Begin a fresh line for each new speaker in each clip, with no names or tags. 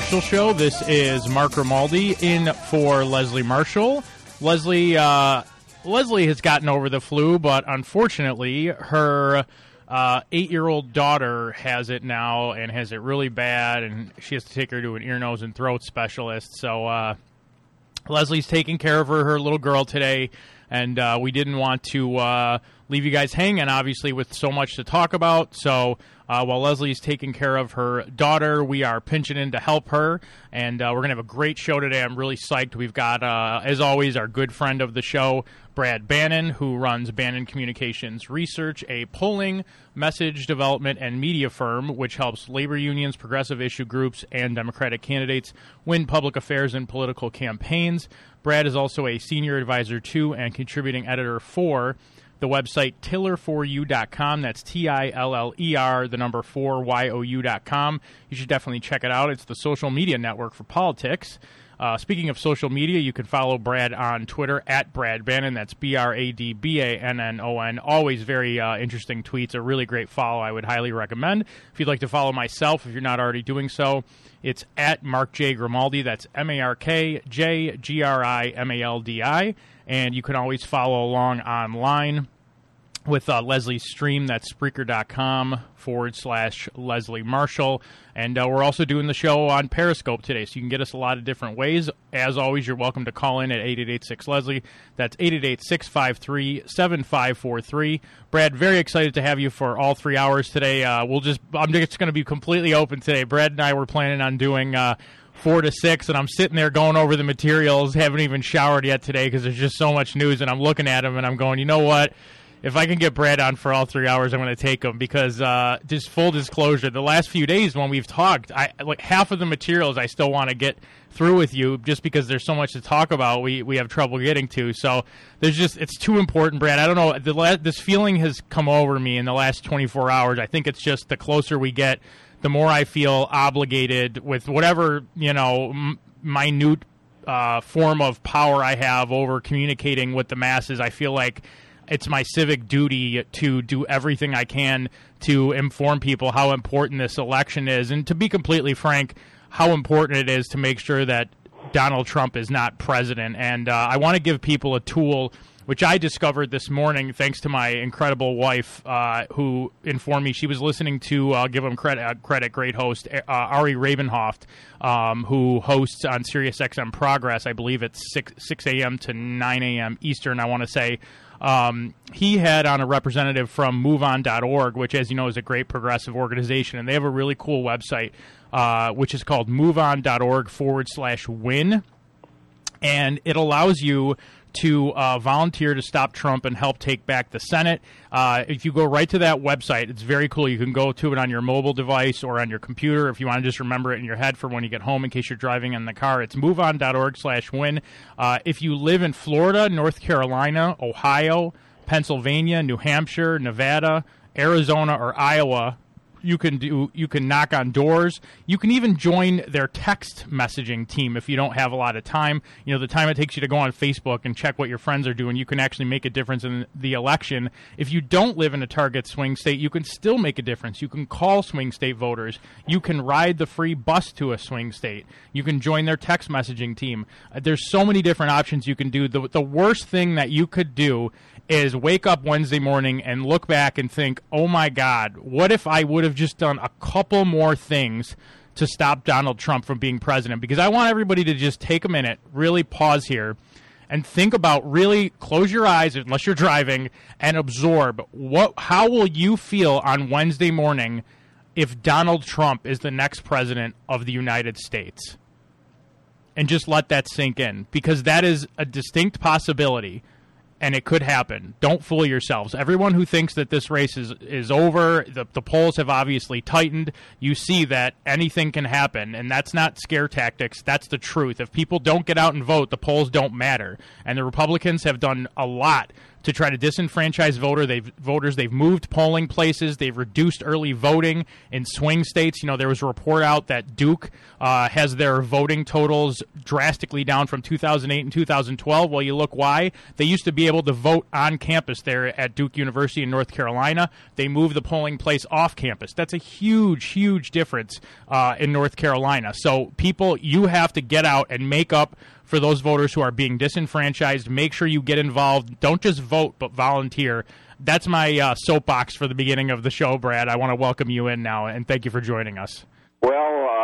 Marshall Show. This is Mark Grimaldi in for Leslie Marshall. Leslie, uh, Leslie has gotten over the flu, but unfortunately, her uh, eight-year-old daughter has it now and has it really bad, and she has to take her to an ear, nose, and throat specialist. So uh, Leslie's taking care of her, her little girl today, and uh, we didn't want to uh, leave you guys hanging, obviously, with so much to talk about. So uh, while Leslie's taking care of her daughter, we are pinching in to help her, and uh, we're going to have a great show today. I'm really psyched. We've got, uh, as always, our good friend of the show, Brad Bannon, who runs Bannon Communications Research, a polling, message development, and media firm which helps labor unions, progressive issue groups, and Democratic candidates win public affairs and political campaigns. Brad is also a senior advisor to and contributing editor for the website tiller4you.com. That's T I L L E R, the number 4 Y O U.com. You should definitely check it out. It's the social media network for politics. Uh, speaking of social media, you can follow Brad on Twitter at Brad Bannon. That's B R A D B A N N O N. Always very uh, interesting tweets. A really great follow. I would highly recommend. If you'd like to follow myself, if you're not already doing so, it's at Mark J. Grimaldi. That's M A R K J G R I M A L D I. And you can always follow along online with uh, Leslie's stream. That's Spreaker.com forward slash Leslie Marshall. And uh, we're also doing the show on Periscope today, so you can get us a lot of different ways. As always, you're welcome to call in at 8886 Leslie. That's 888 653 7543. Brad, very excited to have you for all three hours today. Uh, we'll just, I'm just going to be completely open today. Brad and I were planning on doing. Uh, four to six, and I'm sitting there going over the materials. Haven't even showered yet today because there's just so much news, and I'm looking at them and I'm going, you know what? if I can get Brad on for all three hours, I'm going to take him because uh, just full disclosure, the last few days when we've talked, I like half of the materials I still want to get through with you just because there's so much to talk about. We we have trouble getting to. So there's just it's too important, Brad. I don't know. The la- this feeling has come over me in the last 24 hours. I think it's just the closer we get, the more I feel obligated with whatever you know m- minute uh, form of power I have over communicating with the masses. I feel like it's my civic duty to do everything I can to inform people how important this election is, and to be completely frank, how important it is to make sure that Donald Trump is not president. And uh, I want to give people a tool. Which I discovered this morning thanks to my incredible wife, uh, who informed me she was listening to. I'll give him credit. Uh, credit, great host uh, Ari Rabin-Havt, um, who hosts on SiriusXM Progress. I believe it's six six a.m. to nine a.m. Eastern. I want to say um, he had on a representative from MoveOn.org, which, as you know, is a great progressive organization, and they have a really cool website, uh, which is called MoveOn.org forward slash win, and it allows you to uh, volunteer to stop Trump and help take back the Senate. Uh, if you go right to that website, it's very cool. You can go to it on your mobile device or on your computer if you want to just remember it in your head for when you get home in case you're driving in the car. It's moveon.org slash win. Uh, if you live in Florida, North Carolina, Ohio, Pennsylvania, New Hampshire, Nevada, Arizona, or Iowa, you can do you can knock on doors. You can even join their text messaging team if you don't have a lot of time. You know the time it takes you to go on facebook and check what your friends are doing you can actually make a difference in the election. If you don't live in a target swing state you can still make a difference. You can call swing state voters. You can ride the free bus to a swing state. You can join their text messaging team. There's so many different options you can do. The, the worst thing that you could do is wake up Wednesday morning and look back and think, oh my God, what if I would have just done a couple more things to stop Donald Trump from being president? Because I want everybody to just take a minute, really pause here, and think about really close your eyes unless you're driving and absorb what how will you feel on Wednesday morning if Donald Trump is the next president of the United States? And just let that sink in because that is a distinct possibility and it could happen. Don't fool yourselves. Everyone who thinks that this race is is over, the, the polls have obviously tightened. You see that anything can happen, and that's not scare tactics. That's the truth. If people don't get out and vote, the polls don't matter. And the Republicans have done a lot to try to disenfranchise voter. They've voters. They've moved polling places. They've reduced early voting in swing states. You know, there was a report out that Duke uh, has their voting totals drastically down from 2008 and 2012. Well, you look why they used to be able to vote on campus there at Duke University in North Carolina. They moved the polling place off campus. That's a huge, huge difference uh, in North Carolina. So people, you have to get out and make up for those voters who are being disenfranchised. Make sure you get involved. Don't just vote, but volunteer. That's my uh, soapbox for the beginning of the show, Brad. I want to welcome you in now, and thank you for joining us.
Well, uh,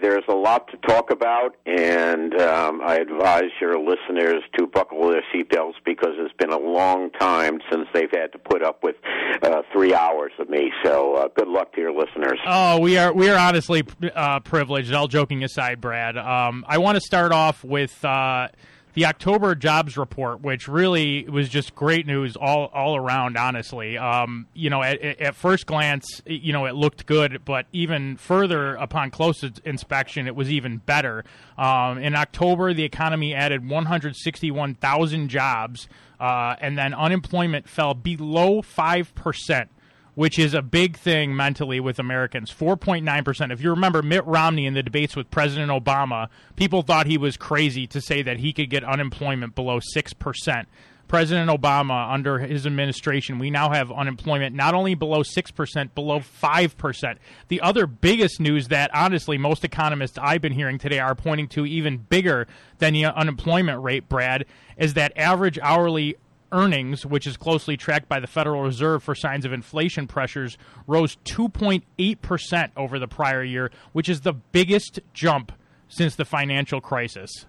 there's a lot to talk about, and um, I advise your listeners to buckle their seatbelts because it's been a long time since they've had to put up with uh, three hours of me. So, uh, good luck to your listeners.
Oh, we are we are honestly uh, privileged. All joking aside, Brad, um, I want to start off with uh, the October jobs report, which really was just great news all all around. Honestly, um, you know, at, at, first glance, you know, it looked good, but even further upon close inspection, it was even better. Um, in October, the economy added 161,000 jobs, uh, and then unemployment fell below five percent which is a big thing mentally with Americans. 4.9%. If you remember Mitt Romney in the debates with President Obama, people thought he was crazy to say that he could get unemployment below 6%. President Obama, under his administration, we now have unemployment not only below 6%, below 5%. The other biggest news that, honestly, most economists I've been hearing today are pointing to even bigger than the unemployment rate, Brad, is that average hourly earnings, which is closely tracked by the Federal Reserve for signs of inflation pressures, rose 2.8% over the prior year, which is the biggest jump since the financial crisis.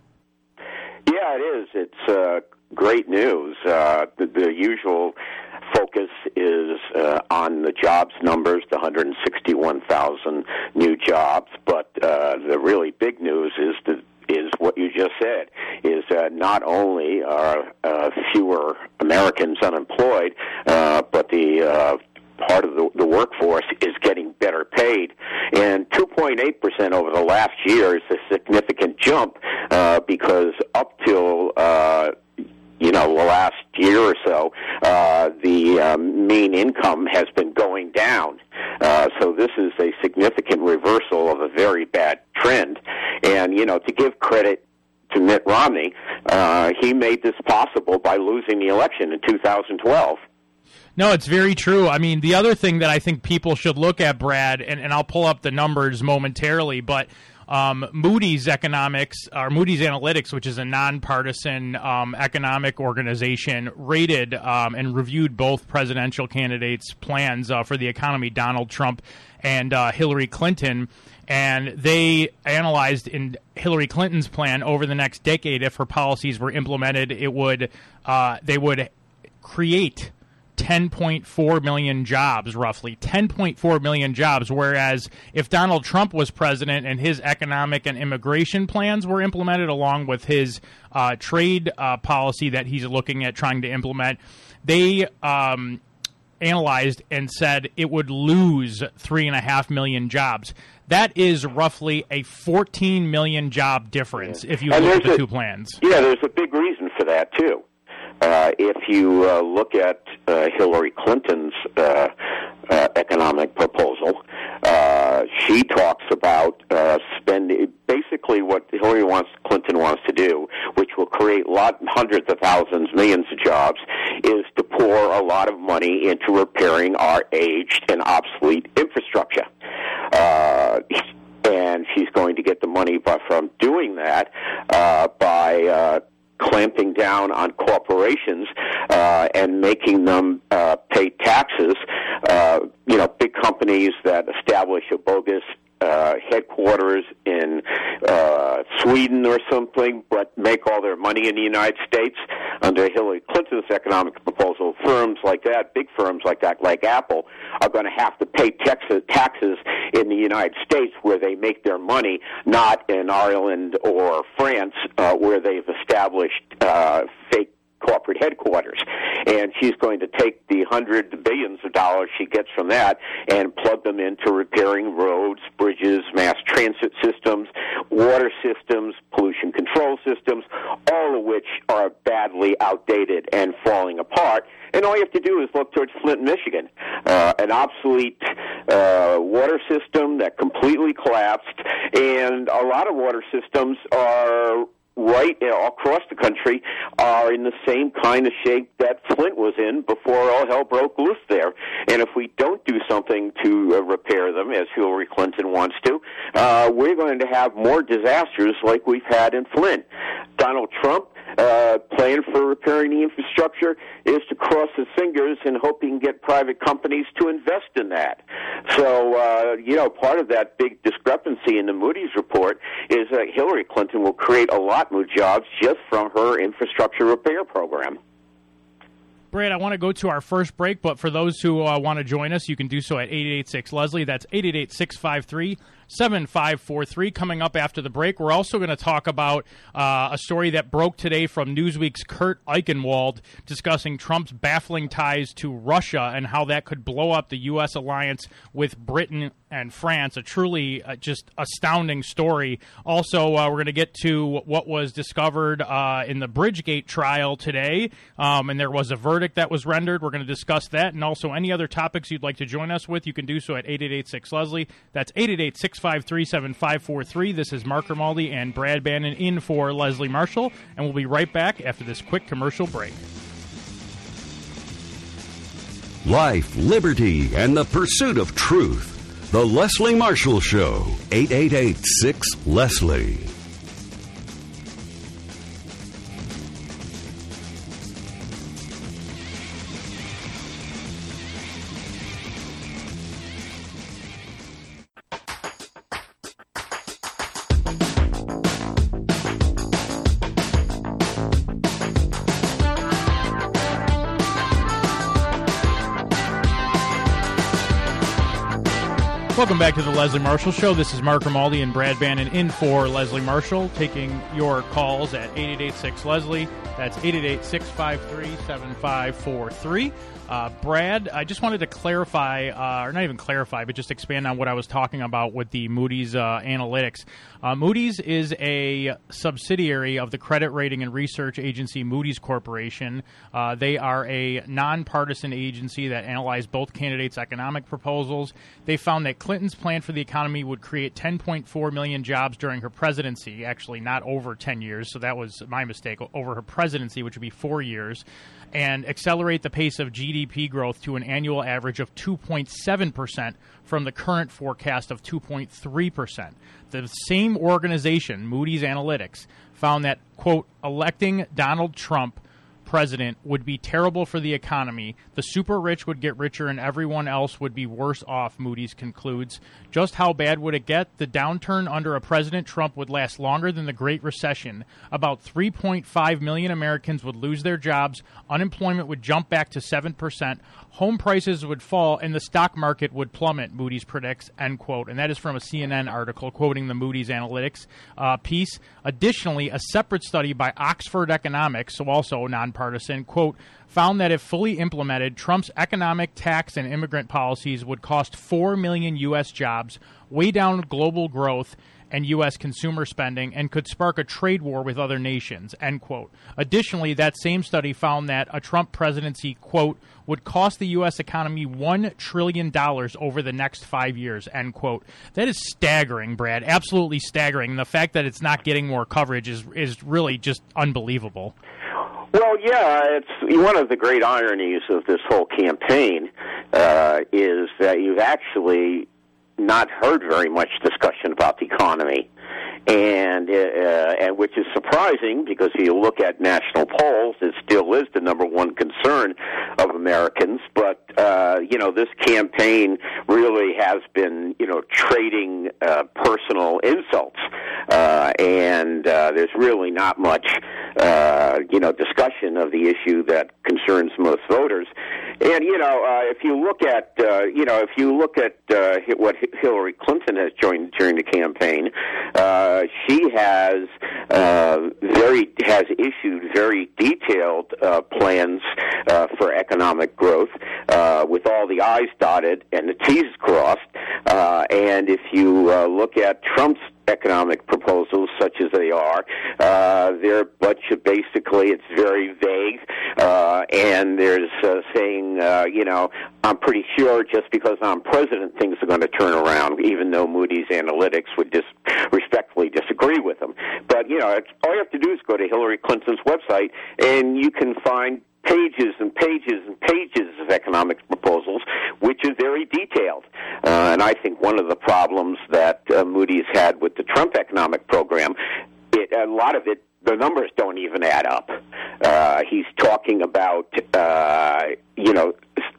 Yeah, it is. It's uh, great news. Uh, the, the, usual focus is uh, on the jobs numbers, the 161,000 new jobs, but uh, the really big news is the is what you just said is uh, not only are uh, fewer Americans unemployed, uh, but the uh, part of the, the workforce is getting better paid. And 2.8% over the last year is a significant jump uh, because up till uh, you know, the last year or so, uh, the um, mean income has been going down. Uh, so this is a significant reversal of a very bad trend. And, you know, to give credit to Mitt Romney, uh, he made this possible by losing the election in 2012.
No, it's very true. I mean, the other thing that I think people should look at, Brad, and, and I'll pull up the numbers momentarily, but um, Moody's Economics or Moody's Analytics, which is a nonpartisan um, economic organization, rated um, and reviewed both presidential candidates' plans uh, for the economy, Donald Trump and uh, Hillary Clinton. And they analyzed in Hillary Clinton's plan over the next decade, if her policies were implemented, it would uh, they would create 10.4 million jobs, roughly 10.4 million jobs. Whereas if Donald Trump was president and his economic and immigration plans were implemented along with his uh, trade uh, policy that he's looking at trying to implement, they um, analyzed and said it would lose three and a half million jobs. That is roughly a 14 million job difference if you and look at the a, two plans.
Yeah, there's a big reason for that too. Uh, if you uh, look at uh, Hillary Clinton's uh, uh, economic proposal, uh, she talks about uh, spending basically what Hillary wants, Clinton wants to do, which will create lot, hundreds of thousands, millions of jobs, is to pour a lot of money into repairing our aged and obsolete infrastructure. Uh, and she's going to get the money by, from doing that uh, by uh, clamping down on corporations uh, and making them uh, pay taxes. Uh, you know, big companies that establish a bogus uh, headquarters in uh, Sweden or something, but make all their money in the United States under Hillary Clinton's economic proposal. Firms like that, big firms like that, like Apple, are going to have to pay taxes, taxes in the United States where they make their money, not in Ireland or France, uh, where they've established uh, fake corporate headquarters. And she's going to take the hundreds of billions of dollars she gets from that and plug them into repairing roads, bridges, mass transit systems, water systems, pollution control systems, all of which are badly outdated and falling apart. And all you have to do is look towards Flint, Michigan, uh, an obsolete uh, water system that completely collapsed, and a lot of water systems are right across the country are in the same kind of shape that Flint was in before all hell broke loose there. And if we don't do something to uh, repair them, as Hillary Clinton wants to, uh, we're going to have more disasters like we've had in Flint. Donald Trump uh, plan for repairing the infrastructure is to cross his fingers and hope he can get private companies to invest in that. So, uh, you know, part of that big discrepancy in the Moody's report is that Hillary Clinton will create a lot more jobs just from her infrastructure repair program.
Brad, I want to go to our first break, but for those who uh, want to join us, you can do so at 886 Leslie. That's 888 653 7543. Coming up after the break, we're also going to talk about uh, a story that broke today from Newsweek's Kurt Eichenwald discussing Trump's baffling ties to Russia and how that could blow up the U.S. alliance with Britain and France. A truly uh, just astounding story. Also, uh, we're going to get to what was discovered uh, in the Bridgegate trial today, um, and there was a verdict that was rendered. We're going to discuss that and also any other topics you'd like to join us with. You can do so at 8886 Leslie. That's 888 653 7543. This is Mark Grimaldi and Brad Bannon in for Leslie Marshall, and we'll be right back after this quick commercial break.
Life, liberty, and the pursuit of truth. The Leslie Marshall Show, 888 6 Leslie.
Welcome back to the Leslie Marshall Show. This is Mark Grimaldi and Brad Bannon in for Leslie Marshall, taking your calls at 8886 Leslie. That's 888 653 7543. Uh, Brad, I just wanted to clarify, uh, or not even clarify, but just expand on what I was talking about with the Moody's uh, analytics. Uh, Moody's is a subsidiary of the credit rating and research agency Moody's Corporation. Uh, they are a nonpartisan agency that analyzed both candidates' economic proposals. They found that Clinton's plan for the economy would create 10.4 million jobs during her presidency, actually, not over 10 years, so that was my mistake, over her presidency, which would be four years and accelerate the pace of GDP growth to an annual average of 2.7% from the current forecast of 2.3%. The same organization, Moody's Analytics, found that, quote, electing Donald Trump president would be terrible for the economy. The super rich would get richer and everyone else would be worse off, Moody's concludes. Just how bad would it get? The downturn under a President Trump would last longer than the Great Recession. About 3.5 million Americans would lose their jobs, unemployment would jump back to 7%, home prices would fall, and the stock market would plummet, Moody's predicts, end quote. And that is from a CNN article quoting the Moody's Analytics uh, piece. Additionally, a separate study by Oxford Economics, so also non nonpartisan, quote, found that if fully implemented, Trump's economic, tax, and immigrant policies would cost 4 million U.S. jobs, weigh down global growth, and U.S. consumer spending and could spark a trade war with other nations, end quote. Additionally, that same study found that a Trump presidency, quote, would cost the U.S. economy $1 trillion over the next five years, end quote. That is staggering, Brad. Absolutely staggering. The fact that it's not getting more coverage is, is really just unbelievable.
Well, yeah, it's one of the great ironies of this whole campaign uh, is that you've actually not heard very much discussion about the economy and uh, and which is surprising because if you look at national polls, it still is the number one concern of Americans. But uh, you know, this campaign really has been you know trading uh, personal insults, uh, and uh, there's really not much uh, you know discussion of the issue that concerns most voters. And you know, uh, if you look at uh, you know if you look at uh, what Hillary Clinton has joined during the campaign. Uh, she has uh, very has issued very detailed uh, plans uh, for economic growth, uh, with all the I's dotted and the T's crossed. Uh, and if you uh, look at Trump's economic proposals, such as they are. Uh, they're basically it's very vague, uh, and there's uh, saying, uh, you know, I'm pretty sure just because I'm president, things are going to turn around, even though Moody's Analytics would just respectfully disagree with them. But you know, all you have to do is go to Hillary Clinton's website, and you can find pages and pages and pages of economic proposals, which is very detailed. Uh, and I think one of the problems that uh, Moody's had with the Trump economic program, it, a lot of it the numbers don't even add up. Uh, he's talking about, uh, you know,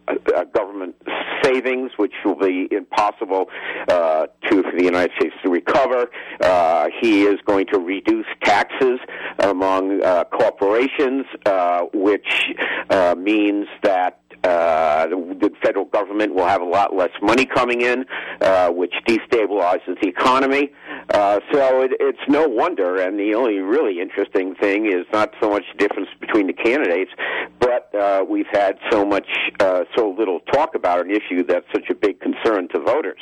uh, government savings, which will be impossible uh, to for the United States to recover. Uh, he is going to reduce taxes among uh, corporations, uh, which uh, means that uh, the, federal government will have a lot less money coming in, uh, which destabilizes the economy. Uh, so it, it's no wonder, and the only really interesting thing is not so much the difference between the candidates, but uh, we've had so much, uh, so little talk about an issue that's such a big concern to voters.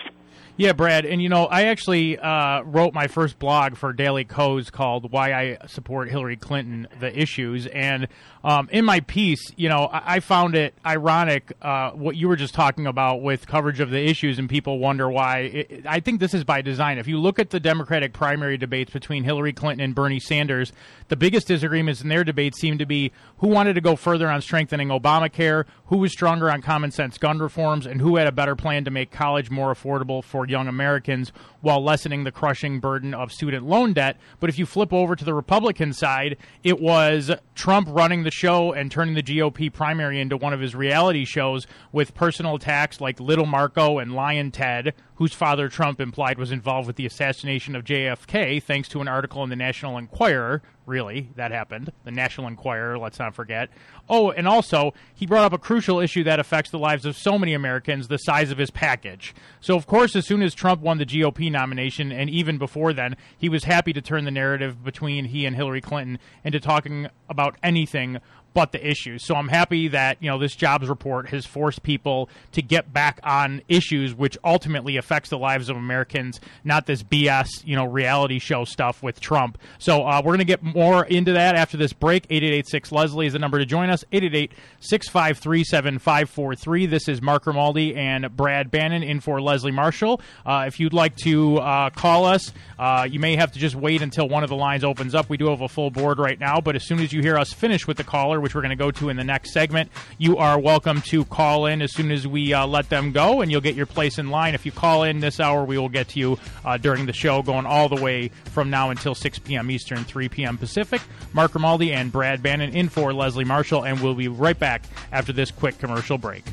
Yeah, Brad, and you know, I actually uh, wrote my first blog for Daily Kos called "Why I Support Hillary Clinton: The Issues," and um, in my piece, you know, I, I found it ironic uh, what you were just talking about with coverage of the issues, and people wonder why. It, I think this is by design. If you look at the Democratic primary debates between Hillary Clinton and Bernie Sanders, the biggest disagreements in their debates seem to be who wanted to go further on strengthening Obamacare, who was stronger on common sense gun reforms, and who had a better plan to make college more affordable for young Americans while lessening the crushing burden of student loan debt. But if you flip over to the Republican side, it was Trump running the show and turning the GOP primary into one of his reality shows with personal attacks like Little Marco and Lyin' Ted, whose father Trump implied was involved with the assassination of JFK, thanks to an article in the National Enquirer. Really, that happened. The National Enquirer, let's not forget. Oh, and also, he brought up a crucial issue that affects the lives of so many Americans the size of his package. So, of course, as soon as Trump won the GOP nomination, and even before then, he was happy to turn the narrative between he and Hillary Clinton into talking about anything but the issues. So I'm happy that you know this jobs report has forced people to get back on issues which ultimately affects the lives of Americans, not this BS you know reality show stuff with Trump. So uh, we're going to get more into that after this break. Eight eight eight six Leslie is the number to join us. 888-653-7543. This is Mark Grimaldi and Brad Bannon in for Leslie Marshall. Uh, if you'd like to uh, call us, uh, you may have to just wait until one of the lines opens up. We do have a full board right now, but as soon as you hear us finish with the which we're going to go to in the next segment. You are welcome to call in as soon as we uh, let them go, and you'll get your place in line. If you call in this hour, we will get to you uh, during the show, going all the way from now until 6 p.m. Eastern, 3 p.m. Pacific. Mark Grimaldi and Brad Bannon in for Leslie Marshall, and we'll be right back after this quick commercial break.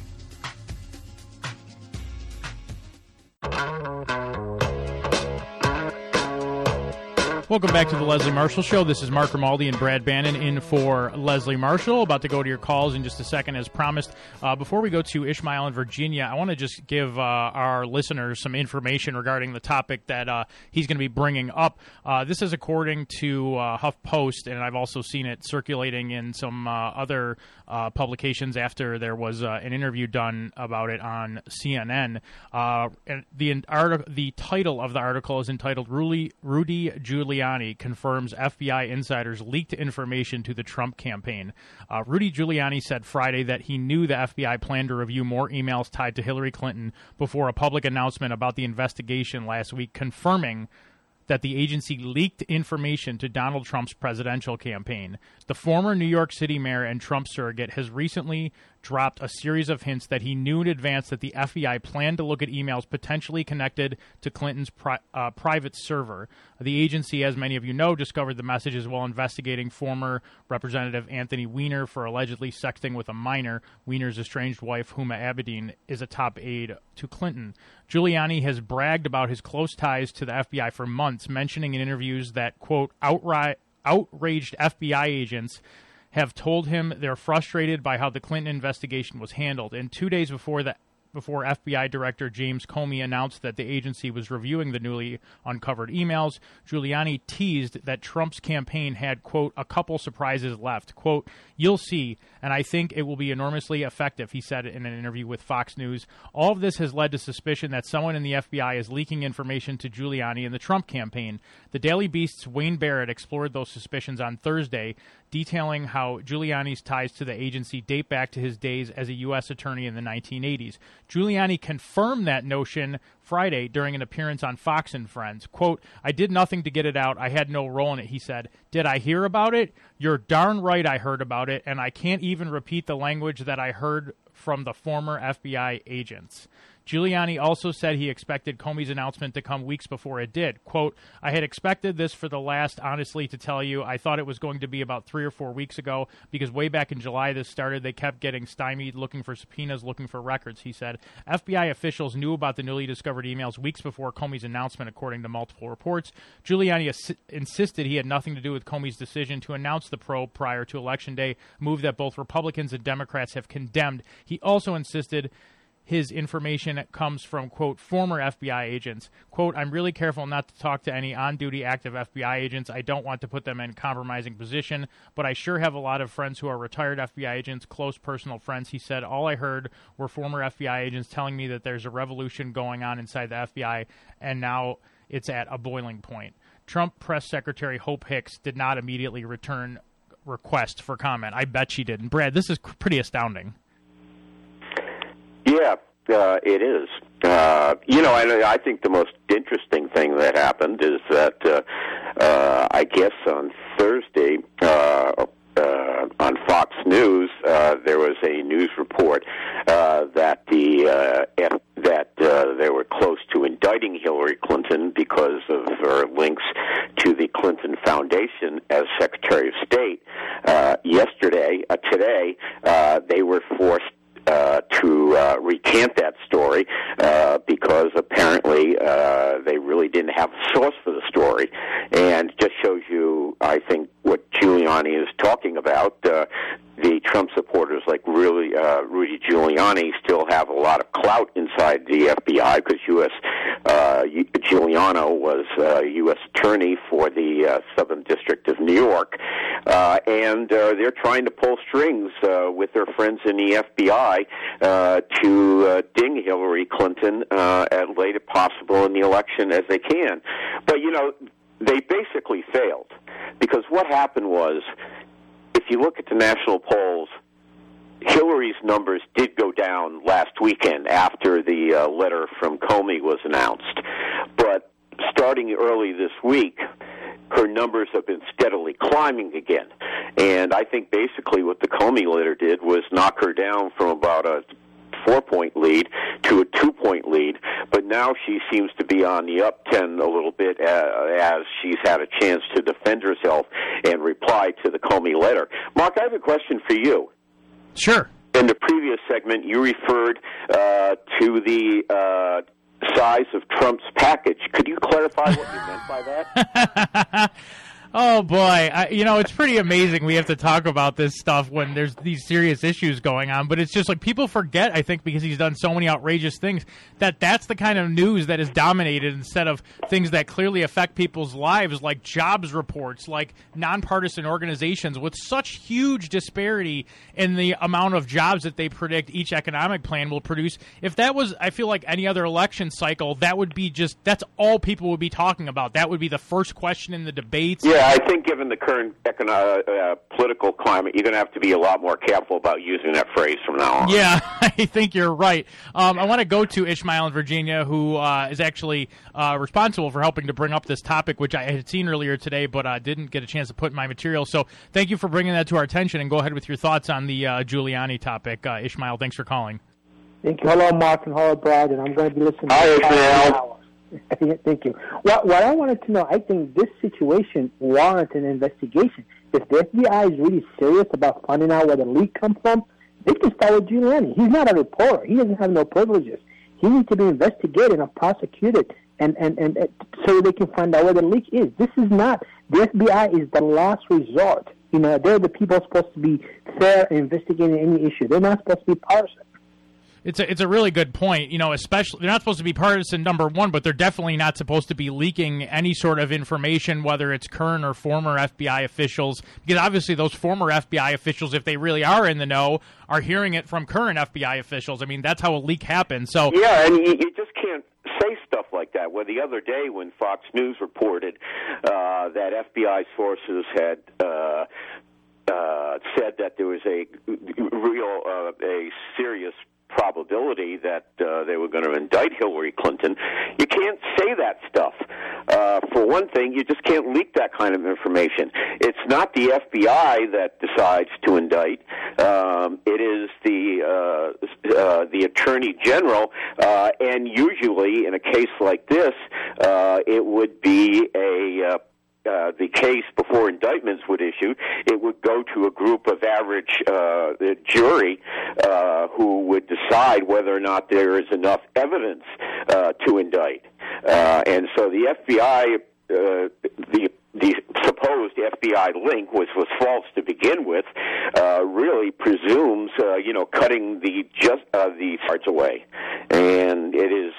Welcome back to the Leslie Marshall Show. This is Mark Grimaldi and Brad Bannon in for Leslie Marshall. About to go to your calls in just a second, as promised. Uh, before we go to Ishmael in Virginia, I want to just give uh, our listeners some information regarding the topic that uh, he's going to be bringing up. Uh, this is according to uh, HuffPost, and I've also seen it circulating in some uh, other publications after there was an interview done about it on CNN. and the, the title of the article is entitled Rudy, Rudy Giuliani Giuliani confirms FBI insiders leaked information to the Trump campaign. Uh, Rudy Giuliani said Friday that he knew the FBI planned to review more emails tied to Hillary Clinton before a public announcement about the investigation last week, confirming that the agency leaked information to Donald Trump's presidential campaign. The former New York City mayor and Trump surrogate has recently dropped a series of hints that he knew in advance that the FBI planned to look at emails potentially connected to Clinton's pri- uh, private server. The agency, as many of you know, discovered the messages while investigating former Representative Anthony Weiner for allegedly sexting with a minor. Weiner's estranged wife, Huma Abedin, is a top aide to Clinton. Giuliani has bragged about his close ties to the FBI for months, mentioning in interviews that, quote, outright, outraged FBI agents have told him they're frustrated by how the Clinton investigation was handled. And two days before the before FBI Director James Comey announced that the agency was reviewing the newly uncovered emails, Giuliani teased that Trump's campaign had, quote, a couple surprises left. Quote, you'll see, and I think it will be enormously effective, he said in an interview with Fox News. All of this has led to suspicion that someone in the FBI is leaking information to Giuliani in the Trump campaign. The Daily Beast's Wayne Barrett explored those suspicions on Thursday, detailing how Giuliani's ties to the agency date back to his days as a U.S. attorney in the 1980s. Giuliani confirmed that notion Friday during an appearance on Fox and Friends. Quote, I did nothing to get it out. I had no role in it, he said. Did I hear about it? You're darn right I heard about it, and I can't even repeat the language that I heard from the former FBI agents. Giuliani also said he expected Comey's announcement to come weeks before it did. Quote, I had expected this for the last, honestly, to tell you, I thought it was going to be about three or four weeks ago because way back in July this started, they kept getting stymied, looking for subpoenas, looking for records, he said. FBI officials knew about the newly discovered emails weeks before Comey's announcement, according to multiple reports. Giuliani insisted he had nothing to do with Comey's decision to announce the probe prior to Election Day, move that both Republicans and Democrats have condemned. He also insisted his information comes from quote former FBI agents. Quote, I'm really careful not to talk to any on-duty active FBI agents. I don't want to put them in compromising position, but I sure have a lot of friends who are retired FBI agents, close personal friends. He said all I heard were former FBI agents telling me that there's a revolution going on inside the FBI and now it's at a boiling point. Trump press secretary Hope Hicks did not immediately return request for comment. I bet she didn't. Brad, this is pretty astounding.
Yeah, uh, it is. Uh, you know, I, I think the most interesting thing that happened is that uh, uh, I guess on Thursday uh, uh, on Fox News uh, there was a news report uh, that the uh, F- that uh, they were close to indicting Hillary Clinton because of her links to the Clinton Foundation as Secretary of State. Uh, yesterday, uh, today, uh, they were forced uh, to uh, recant that story uh, because apparently uh, they really didn't have a source for the story, and just shows you, I think, what Giuliani is talking about. Uh, the Trump supporters, like really uh, Rudy Giuliani, still have a lot of clout inside the FBI because U.S. Uh, Giuliano was uh, U.S. attorney for the uh, Southern District of New York, uh, and uh, they're trying to pull strings uh, with their friends in the FBI uh, to uh, ding Hillary Clinton uh, as late as possible in the election as they can. But you know, they basically failed because what happened was you look at the national polls, Hillary's numbers did go down last weekend after the uh, letter from Comey was announced. But starting early this week, her numbers have been steadily climbing again. And I think basically what the Comey letter did was knock her down from about a four point lead to a two point lead, but now she seems to be on the up 10 a little bit uh, as she's had a chance to defend herself and reply to the Comey letter. Mark, I have a question for you.
Sure.
In the previous segment, you referred uh, to the uh, size of Trump's package. Could you clarify what you meant by that?
Oh boy, I, you know it's pretty amazing. We have to talk about this stuff when there's these serious issues going on, but it's just like people forget. I think because he's done so many outrageous things that that's the kind of news that is dominated instead of things that clearly affect people's lives, like jobs reports, like nonpartisan organizations with such huge disparity in the amount of jobs that they predict each economic plan will produce. If that was, I feel like any other election cycle, that would be just that's all people would be talking about. That would be the first question in the debates.
Yeah Yeah, I think given the current economic, uh, political climate, you're going to have to be a lot more careful about using that phrase from now on.
Yeah, I think you're right. Um, I want to go to Ishmael in Virginia, who uh, is actually uh, responsible for helping to bring up this topic, which I had seen earlier today, but uh, didn't get a chance to put in my material. So thank you for bringing that to our attention, and go ahead with your thoughts on the uh, Giuliani topic. Uh, Ishmael, thanks for calling.
Thank you. Hello, Mark and hello, Brad, and I'm going to be listening.
Hi, Ishmael.
Thank you. What, what I wanted to know, I think this situation warrants an investigation. If the FBI is really serious about finding out where the leak comes from, they can start with Giuliani. He's not a reporter. He doesn't have no privileges. He needs to be investigated and prosecuted, and, and, and, and so they can find out where the leak is. This is not the FBI is the last resort. You know, they're the people supposed to be fair investigating any issue. They're not supposed to be partisan.
It's a, it's a really good point. You know, especially they're not supposed to be partisan number one, but they're definitely not supposed to be leaking any sort of information, whether it's current or former FBI officials, because obviously those former FBI officials, if they really are in the know, are hearing it from current FBI officials. I mean, that's how a leak happens. So
yeah, and you, you just can't say stuff like that. Well, the other day when Fox News reported uh, that FBI sources had. Uh, uh, said that there was a real, uh, a serious probability that uh, they were going to indict Hillary Clinton. You can't say that stuff. Uh, for one thing, you just can't leak that kind of information. It's not the FBI that decides to indict. Um, it is the uh, uh, the Attorney General, uh, and usually in a case like this, uh, it would be a uh, uh, the case before indictments would issue, it would go to a group of average uh, jury uh, who would decide whether or not there is enough evidence uh, to indict. Uh, and so the FBI, uh, the the supposed FBI link, which was false to begin with, uh, really presumes, uh, you know, cutting the just uh, the parts away, and it is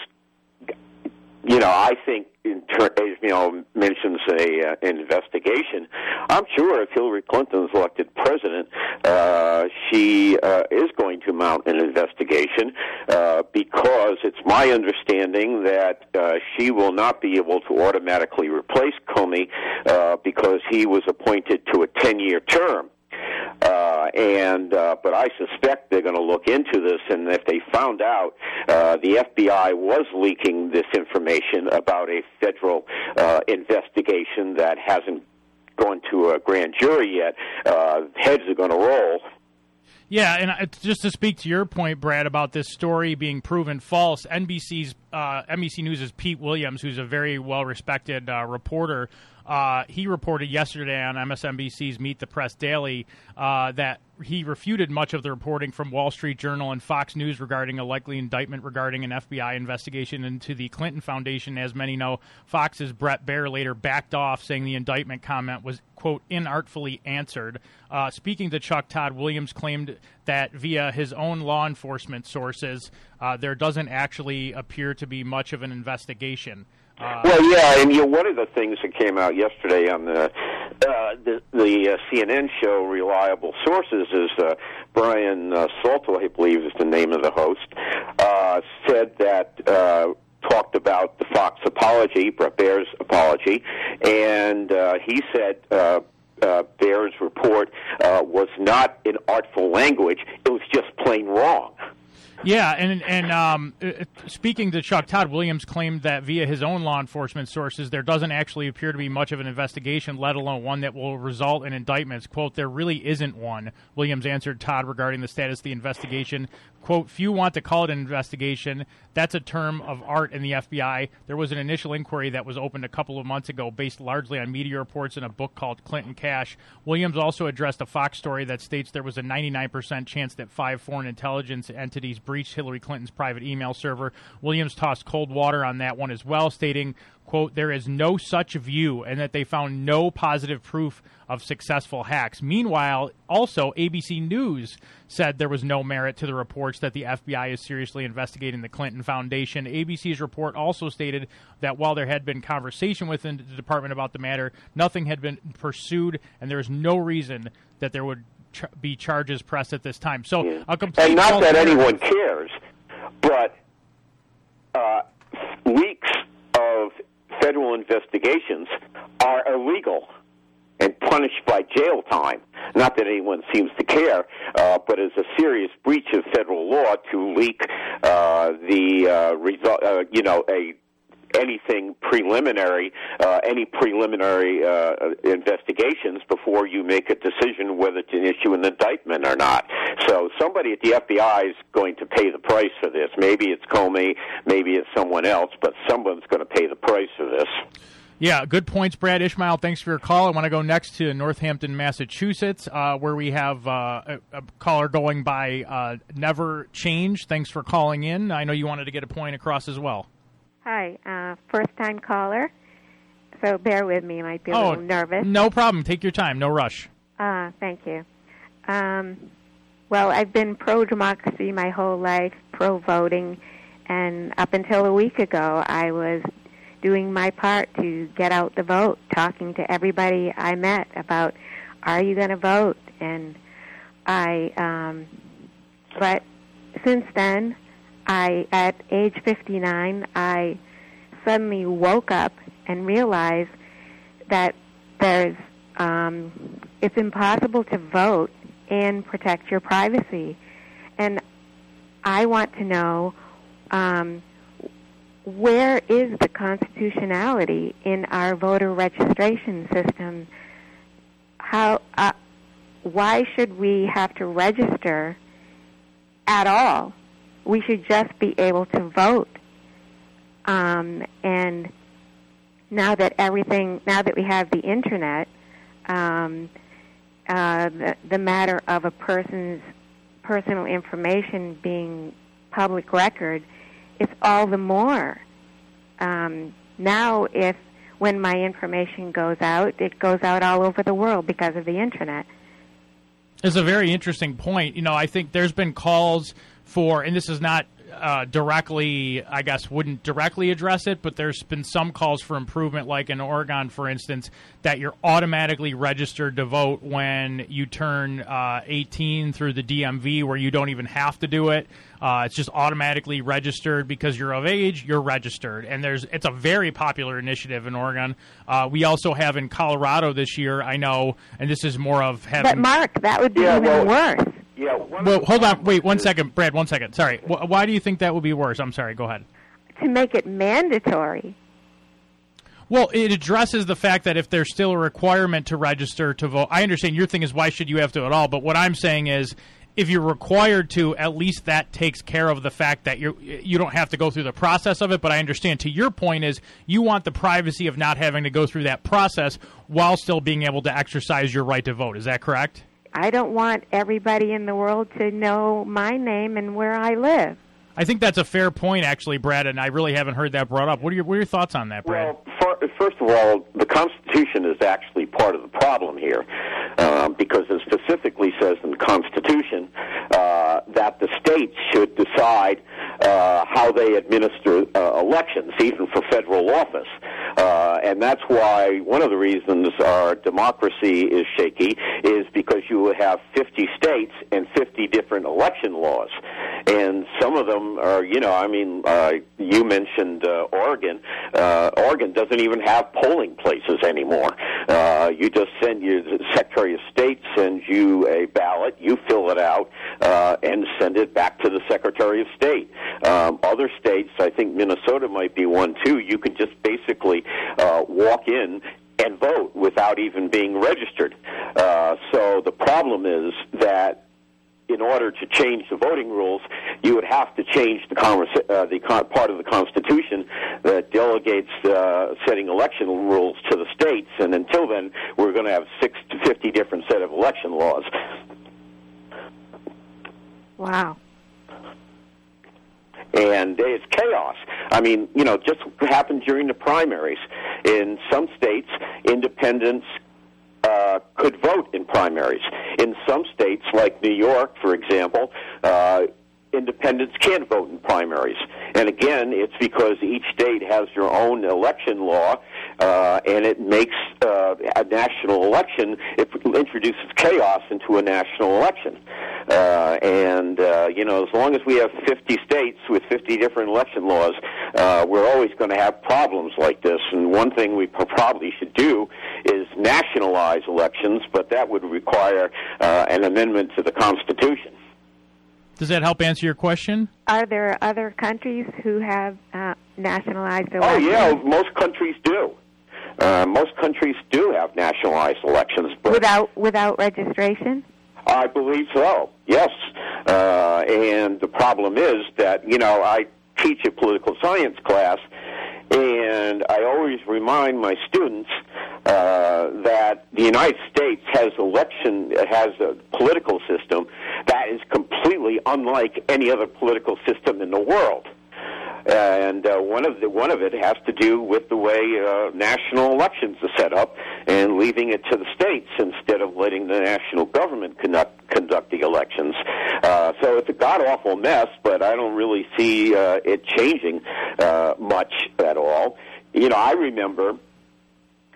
you know, I think in ter- you know mentions a uh, investigation. I'm sure if Hillary Clinton is elected president, uh, she uh, is going to mount an investigation uh, because it's my understanding that uh, she will not be able to automatically replace Comey uh, because he was appointed to a 10 year term. Uh, and uh, but I suspect they're going to look into this, and if they found out uh, the FBI was leaking this information about a federal uh, investigation that hasn't gone to a grand jury yet, uh, heads are going to roll.
Yeah, and just to speak to your point, Brad, about this story being proven false, NBC's uh, NBC News' Pete Williams, who's a very well respected uh, reporter, uh, he reported yesterday on MSNBC's Meet the Press Daily uh, that he refuted much of the reporting from Wall Street Journal and Fox News regarding a likely indictment regarding an FBI investigation into the Clinton Foundation. As many know, Fox's Bret Baier later backed off, saying the indictment comment was, quote, inartfully answered. Uh, speaking to Chuck Todd, Williams claimed that via his own law enforcement sources, uh, there doesn't actually appear to be much of an investigation.
Uh, well, yeah, and you know, one of the things that came out yesterday on the uh, the, the uh, CNN show Reliable Sources is uh, Brian uh, Salto, I believe is the name of the host, uh, said that. Uh, talked about the Fox apology, Bret Baier's apology, and uh, he said uh, uh, Baier's report uh, was not in artful language; it was just plain wrong.
Yeah, and and um, uh, speaking to Chuck Todd, Williams claimed that via his own law enforcement sources, there doesn't actually appear to be much of an investigation, let alone one that will result in indictments. "Quote: There really isn't one." Williams answered Todd regarding the status of the investigation. "Quote: Few want to call it an investigation. That's a term of art in the FBI. There was an initial inquiry that was opened a couple of months ago, based largely on media reports in a book called Clinton Cash." Williams also addressed a Fox story that states there was a 99% chance that five foreign intelligence entities breached Hillary Clinton's private email server. Williams tossed cold water on that one as well, stating, quote, there is no such view and that they found no positive proof of successful hacks. Meanwhile, also, ABC News said there was no merit to the reports that the FBI is seriously investigating the Clinton Foundation. ABC's report also stated that while there had been conversation within the department about the matter, nothing had been pursued, and there is no reason that there would ch- be charges pressed at this time. So yeah. a complete
and not that anyone cares, but uh, federal investigations are illegal. And punished by jail time. Not that anyone seems to care, uh, but it's a serious breach of federal law to leak uh, the uh, result. Uh, you know, a anything preliminary, uh, any preliminary uh, investigations before you make a decision whether to issue an indictment or not. So somebody at the FBI is going to pay the price for this. Maybe it's Comey, maybe it's someone else, but someone's going to pay the price for this.
Yeah, good points, Brad Ishmael. Thanks for your call. I want to go next to Northampton, Massachusetts, uh, where we have uh, a, a, caller going by uh, Never Change. Thanks for calling in. I know you wanted to get a point across as well.
Hi, uh, first time caller. So bear with me, I might be a
oh,
little nervous.
No problem. Take your time. No rush.
Uh, thank you. Um, well, I've been pro democracy my whole life, pro voting, and up until a week ago, I was doing my part to get out the vote, talking to everybody I met about, are you going to vote? And I, um, but since then, I, at age 59, I suddenly woke up and realized that there's, um, it's impossible to vote and protect your privacy. And I want to know um, where is the constitutionality in our voter registration system? How, uh, why should we have to register at all? we should just be able to vote. Um, and now that everything, now that we have the internet, um, uh, the, the matter of a person's personal information being public record, it's all the more. Um, now, if when my information goes out, it goes out all over the world because of the internet.
It's a very interesting point. You know, I think there's been calls for, and this is not uh, directly, I guess, wouldn't directly address it, but there's been some calls for improvement, like in Oregon, for instance, that you're automatically registered to vote when you turn uh, 18 through the DMV, where you don't even have to do it. Uh, it's just automatically registered because you're of age. You're registered, and there's it's a very popular initiative in Oregon. Uh, we also have in Colorado this year. I know, and this is more of having.
But Mark, that would be
Yeah,
even
well-
worse.
Yeah.
Well, hold on. Wait one second, Brad. One second. Sorry. Why do you think that would be worse? I'm sorry. Go ahead.
To make it mandatory.
Well, it addresses the fact that if there's still a requirement to register to vote, I understand your thing is why should you have to at all. But what I'm saying is, if you're required to, at least that takes care of the fact that you you don't have to go through the process of it. But I understand. To your point is, you want the privacy of not having to go through that process while still being able to exercise your right to vote. Is that correct?
I don't want everybody in the world to know my name and where I live.
I think that's a fair point, actually, Brad, and I really haven't heard that brought up. What are your, what are your thoughts on that, Brad?
Well, fir- first of all, the Constitution is actually part of the problem here, um, because it specifically says in the Constitution uh, that the states should decide uh, how they administer uh, elections, even for federal office. Uh, and that's why one of the reasons our democracy is shaky is because you have 50 states and 50 different election laws. And some of them are, you know, I mean, uh, you mentioned uh, Oregon. Uh, Oregon doesn't even have polling places anymore. Uh, you just send your Secretary of State sends you a ballot, you fill it out, uh, and send it back to the Secretary of State. Um, other states, I think Minnesota might be one too. You can just basically uh, walk in and vote without even being registered. Uh, so the problem is that in order to change the voting rules, you would have to change the, conversa- uh, the con- part of the Constitution that delegates uh, setting election rules to the states. And until then, we're going to have six to fifty different set of election laws.
Wow.
and it's chaos. I mean, you know, just happened during the primaries. In some states, independents could vote in primaries. In some states, like New York, for example, uh, independents can't vote in primaries. And again, it's because each state has their own election law, uh, and it makes uh, a national election, it introduces chaos into a national election. Uh, and uh, you know, as long as we have 50 states with 50 different election laws, uh, we're always going to have problems like this. And one thing we probably should do is nationalize elections, but that would require uh, an amendment to the Constitution.
Does that help answer your question?
Are there other countries who have uh, nationalized elections?
Oh yeah, most countries do. Uh, most countries do have nationalized elections, but
without without registration.
I believe so. Yes, uh, and the problem is that you know I teach a political science class, and I always remind my students uh, that the United States has election has a political system that is completely unlike any other political system in the world and uh, one of the one of it has to do with the way uh, national elections are set up and leaving it to the states instead of letting the national government conduct conduct the elections. Uh, so it's a god awful mess, but I don't really see uh, it changing uh, much at all. You know, I remember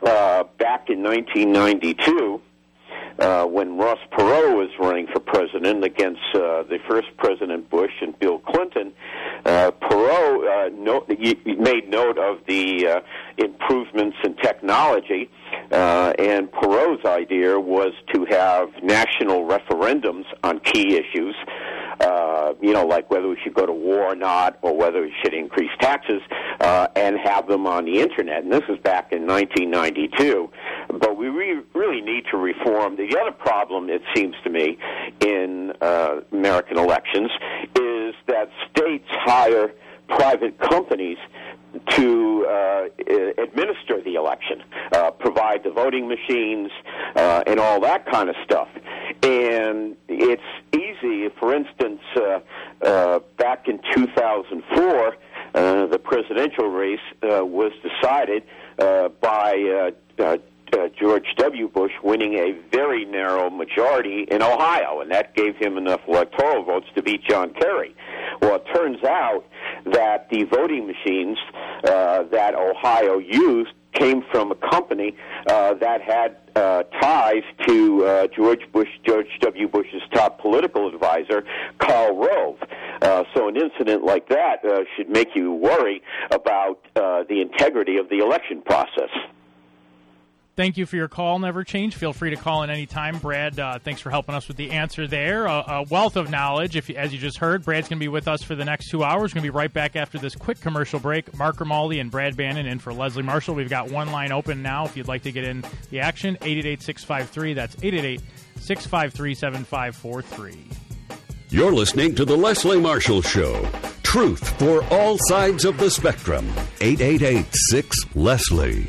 uh, back in 1992 uh, when Ross Perot was running for president against uh, the first President Bush and Bill Clinton, uh, Perot uh, no, made note of the uh, improvements in technology, uh, and Perot's idea was to have national referendums on key issues. Uh, you know, like whether we should go to war or not, or whether we should increase taxes, uh, and have them on the internet. And this was back in 1992. But we re- really need to reform. The other problem, it seems to me, in uh, American elections is that states hire private companies to uh, administer the election, uh, provide the voting machines, uh, and all that kind of stuff. And it's easy, for instance, uh, uh, back in 2004, uh, the presidential race uh, was decided uh, by uh, uh, uh, George W. Bush winning a very narrow majority in Ohio, and that gave him enough electoral votes to beat John Kerry. Well, it turns out that the voting machines uh, that Ohio used came from a company uh, that had uh, ties to uh, George Bush, George W. Bush's top political advisor, Karl Rove. Uh, so an incident like that uh, should make you worry about uh, the integrity of the election process.
Thank you for your call. Never change. Feel free to call in any time. Brad, uh, thanks for helping us with the answer there. A, a wealth of knowledge. If, as you just heard, Brad's going to be with us for the next two hours. Going to be right back after this quick commercial break. Mark Grimaldi and Brad Bannon in for Leslie Marshall. We've got one line open now if you'd like to get in the action. 888-653. That's 888-653-7543.
You're listening to The Leslie Marshall Show. Truth for all sides of the spectrum. 888 6 Leslie.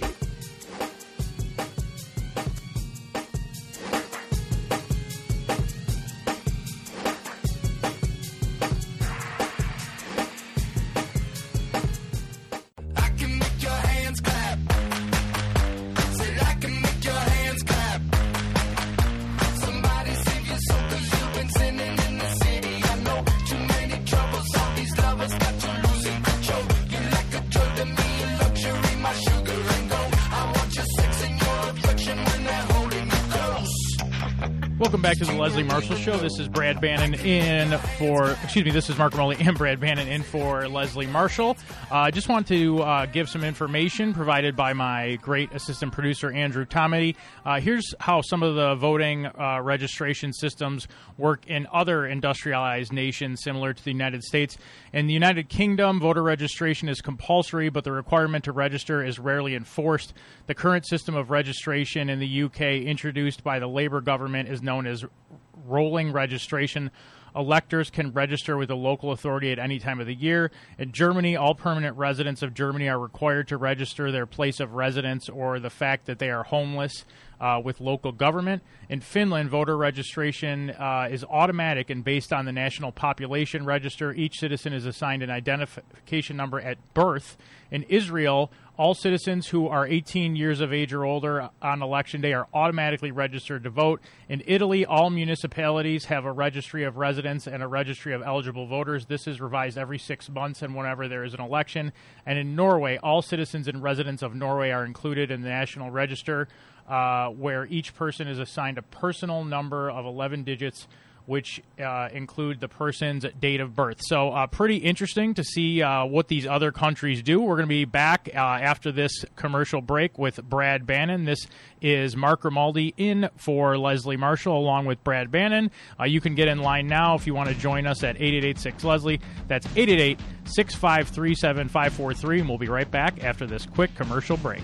Bannon in for, excuse me, this is Mark Grimaldi and Brad Bannon in for Leslie Marshall. Uh, I uh, just want to uh, give some information provided by my great assistant producer, Andrew Tomety. Uh, here's how some of the voting uh, registration systems work in other industrialized nations similar to the United States. In the United Kingdom, voter registration is compulsory, but the requirement to register is rarely enforced. The current system of registration in the UK, introduced by the Labour government, is known as rolling registration. Electors can register with a local authority at any time of the year. In Germany, all permanent residents of Germany are required to register their place of residence or the fact that they are homeless uh, with local government. In Finland, voter registration uh, is automatic and based on the National Population Register. Each citizen is assigned an identification number at birth. In Israel, all citizens who are 18 years of age or older on election day are automatically registered to vote. In Italy, all municipalities have a registry of residents and a registry of eligible voters. This is revised every six months and whenever there is an election. And in Norway, all citizens and residents of Norway are included in the National Register, uh, where each person is assigned a personal number of 11 digits which uh, include the person's date of birth. So, uh, pretty interesting to see uh, what these other countries do. We're going to be back uh, after this commercial break with Brad Bannon. This is Mark Grimaldi in for Leslie Marshall along with Brad Bannon. Uh, you can get in line now if you want to join us at 8886 Leslie. That's 888 653 7543, and we'll be right back after this quick commercial break.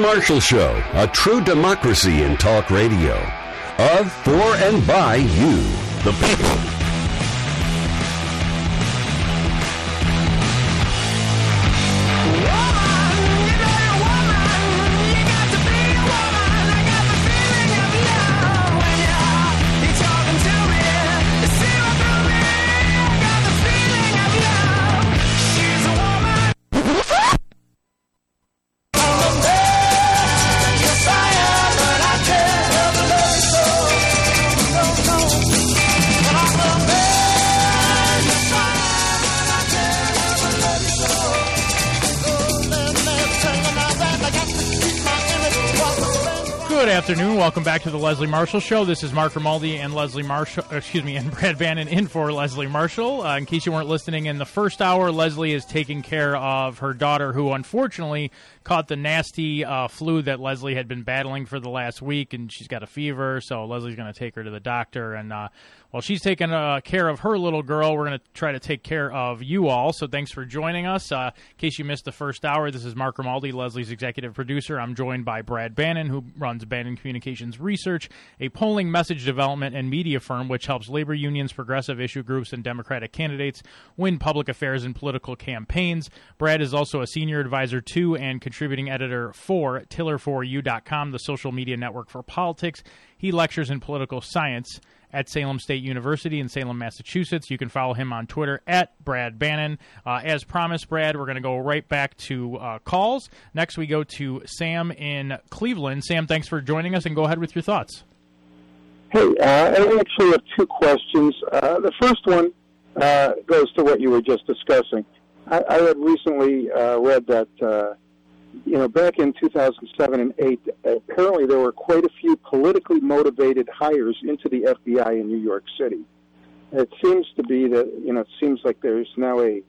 Marshall Show, a true democracy in talk radio. Of, for, and by you, the people.
Welcome back to the Leslie Marshall Show. This is Mark Grimaldi and Leslie Marshall, excuse me, and Brad Bannon in for Leslie Marshall. Uh, in case you weren't listening in the first hour, Leslie is taking care of her daughter, who unfortunately caught the nasty uh, flu that Leslie had been battling for the last week, and she's got a fever. So Leslie's going to take her to the doctor, and uh, while she's taking uh, care of her little girl, we're going to try to take care of you all. So thanks for joining us. Uh, in case you missed the first hour, this is Mark Grimaldi, Leslie's executive producer. I'm joined by Brad Bannon, who runs Bannon Communications Research, a polling, message development, and media firm which helps labor unions, progressive issue groups, and Democratic candidates win public affairs and political campaigns. Brad is also a senior advisor to and contributing editor for Tiller4you.com, the social media network for politics. He lectures in political science at Salem State University in Salem, Massachusetts. You can follow him on Twitter at Brad Bannon. Uh, as promised, Brad, we're going to go right back to uh, calls. Next, we go to Sam in Cleveland. Sam, thanks for joining us, and go ahead with your thoughts.
Hey, uh, I actually have two questions. Uh, the first one uh, goes to what you were just discussing. I, I had recently uh, read that you know, back in 2007 and 8, apparently there were quite a few politically motivated hires into the FBI in New York City. It seems to be that, you know, it seems like there's now a,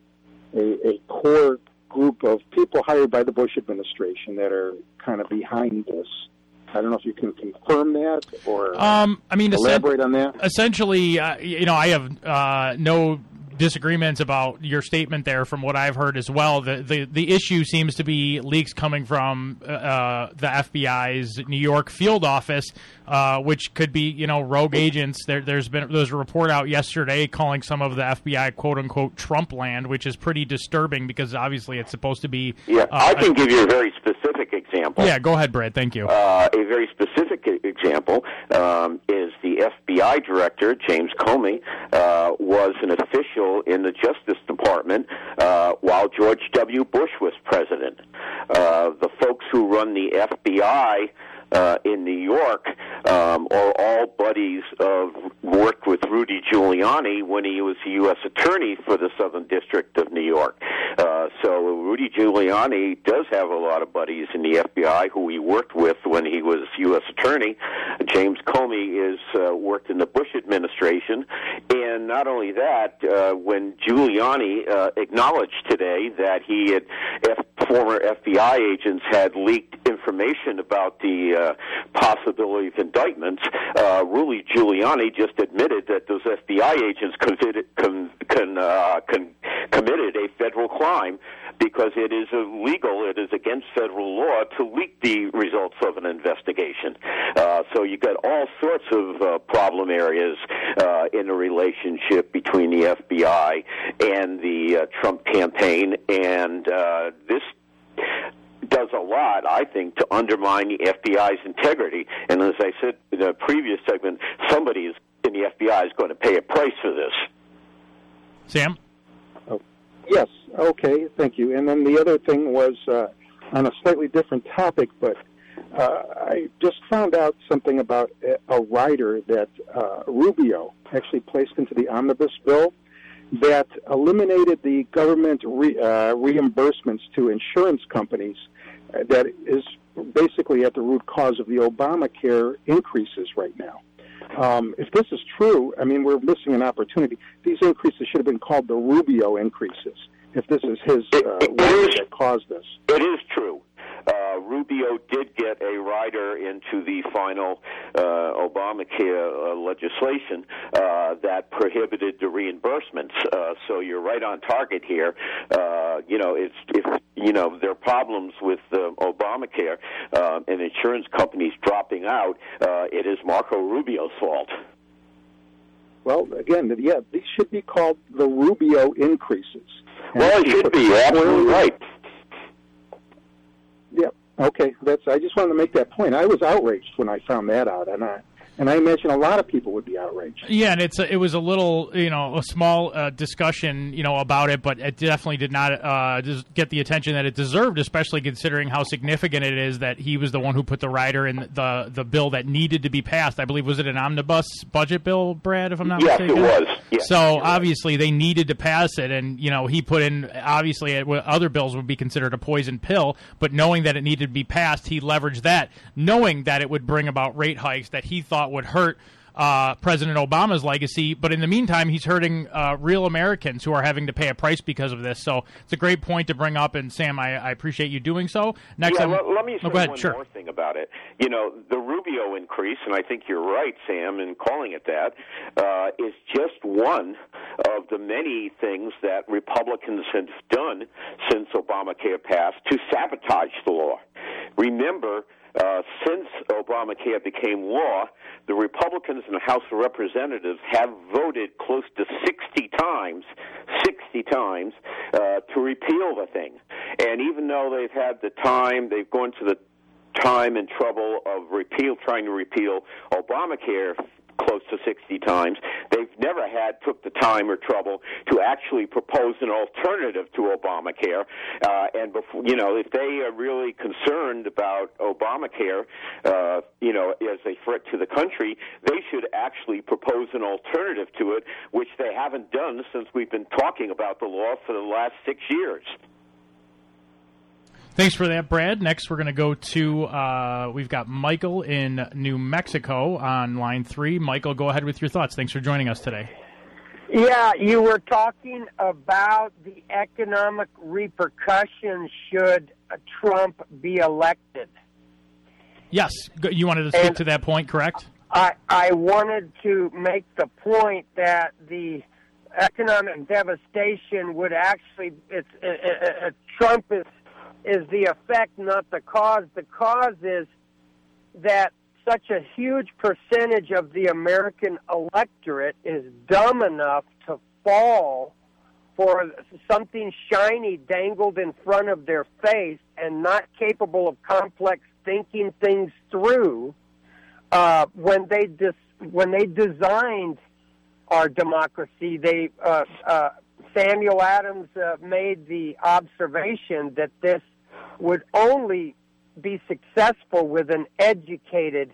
a, a core group of people hired by the Bush administration that are kind of behind this. I don't know if you can confirm that or
um, I mean,
elaborate on that.
Essentially, uh, you know, I have uh, no disagreements about your statement there from what I've heard as well. The the, the issue seems to be leaks coming from uh, uh the FBI's New York field office, uh, which could be you know rogue agents. There, has been there's a report out yesterday calling some of the FBI quote unquote Trump land, which is pretty disturbing because obviously it's supposed to be.
Yeah, uh, I can give you a very specific example.
Yeah, go ahead, Brad. Thank you.
Uh, a very specific example um, is the FBI director James Comey uh, was an official in the Justice Department uh, while George W. Bush was president. Uh, the folks who run the FBI uh, in New York um, are all buddies of worked with Rudy Giuliani when he was a U.S. attorney for the Southern District of New York. Uh, so Rudy Giuliani does have a lot of buddies in the FBI who he worked with when he was U.S. attorney. James Comey is uh, worked in the Bush administration, and not only that, uh, when Giuliani uh, acknowledged today that he had F- former FBI agents had leaked information about the uh, possibility of indictments, uh, Rudy Giuliani just admitted that those FBI agents committed, com, con, uh, con, committed a federal crime because it is illegal, it is against federal law to leak the results of an investigation. Uh, so you've got all sorts of uh, problem areas uh, in the relationship between the FBI and the uh, Trump campaign, and uh, this does a lot, I think, to undermine the FBI's integrity. And as I said in the previous segment, somebody is, in the FBI is going to pay a price for this.
Sam?
Oh, yes. Okay. Thank you. And then the other thing was uh, on a slightly different topic, but uh, I just found out something about a, rider that uh, Rubio actually placed into the omnibus bill that eliminated the government re, uh, reimbursements to insurance companies that is basically at the root cause of the Obamacare increases right now. Um, if this is true, I mean, we're missing an opportunity. These increases should have been called the Rubio increases. If this is his uh, that caused this,
it is true. Uh, Rubio did get a rider into the final uh, Obamacare uh, legislation uh, that prohibited the reimbursements. Uh, so you're right on target here. Uh, you know, it's if you know there are problems with uh, Obamacare uh, and insurance companies dropping out. Uh, it is Marco Rubio's fault.
Well, again, yeah, these should be called the Rubio increases.
Well, it should be. You're absolutely right.
Okay. That's. I just wanted to make that point. I was outraged when I found that out, and I and I imagine a lot of people would be outraged.
Yeah, and it's a, it was a little you know a small uh, discussion you know about it, but it definitely did not uh, get the attention that it deserved, especially considering how significant it is that he was the one who put the rider in the the bill that needed to be passed. I believe was it an omnibus budget bill, Brad? If I'm not
yes,
mistaken.
Yes, it was. Yes,
so obviously they needed to pass it, and you know he put in obviously other bills would be considered a poison pill, but knowing that it needed to be passed, he leveraged that, knowing that it would bring about rate hikes that he thought would hurt uh, President Obama's legacy. But in the meantime, he's hurting uh, real Americans who are having to pay a price because of this. So it's a great point to bring up. And Sam, I, I appreciate you doing so. Next,
yeah, let, let me say
oh,
one
sure.
more thing about it. You know, the Rubio increase, and I think you're right, Sam, in calling it that, uh, is just one of the many things that Republicans have done since Obamacare passed to sabotage the law. Remember uh, since Obamacare became law, the Republicans in the House of Representatives have voted close to 60 times, 60 times, uh, to repeal the thing. And even though they've had the time, they've gone to the time and trouble of repeal, trying to repeal Obamacare close to 60 times. They've never had took the time or trouble to actually propose an alternative to Obamacare. Uh, and before, you know, if they are really concerned about Obamacare, uh, you know, as a threat to the country, they should actually propose an alternative to it, which they haven't done since we've been talking about the law for the last six years.
Thanks for that, Brad. Next, we're going to go to uh, we've got Michael in New Mexico on line three. Michael, go ahead with your thoughts. Thanks for joining us today.
Yeah, you were talking about the economic repercussions should Trump be elected.
Yes, you wanted to speak and to that point, correct?
I I wanted to make the point that the economic devastation would actually it's uh, uh, uh Trump is is the effect, not the cause. The cause is that such a huge percentage of the American electorate is dumb enough to fall for something shiny dangled in front of their face and not capable of complex thinking things through uh, when they dis- when they designed our democracy they uh, uh, Samuel Adams uh, made the observation that this would only be successful with an educated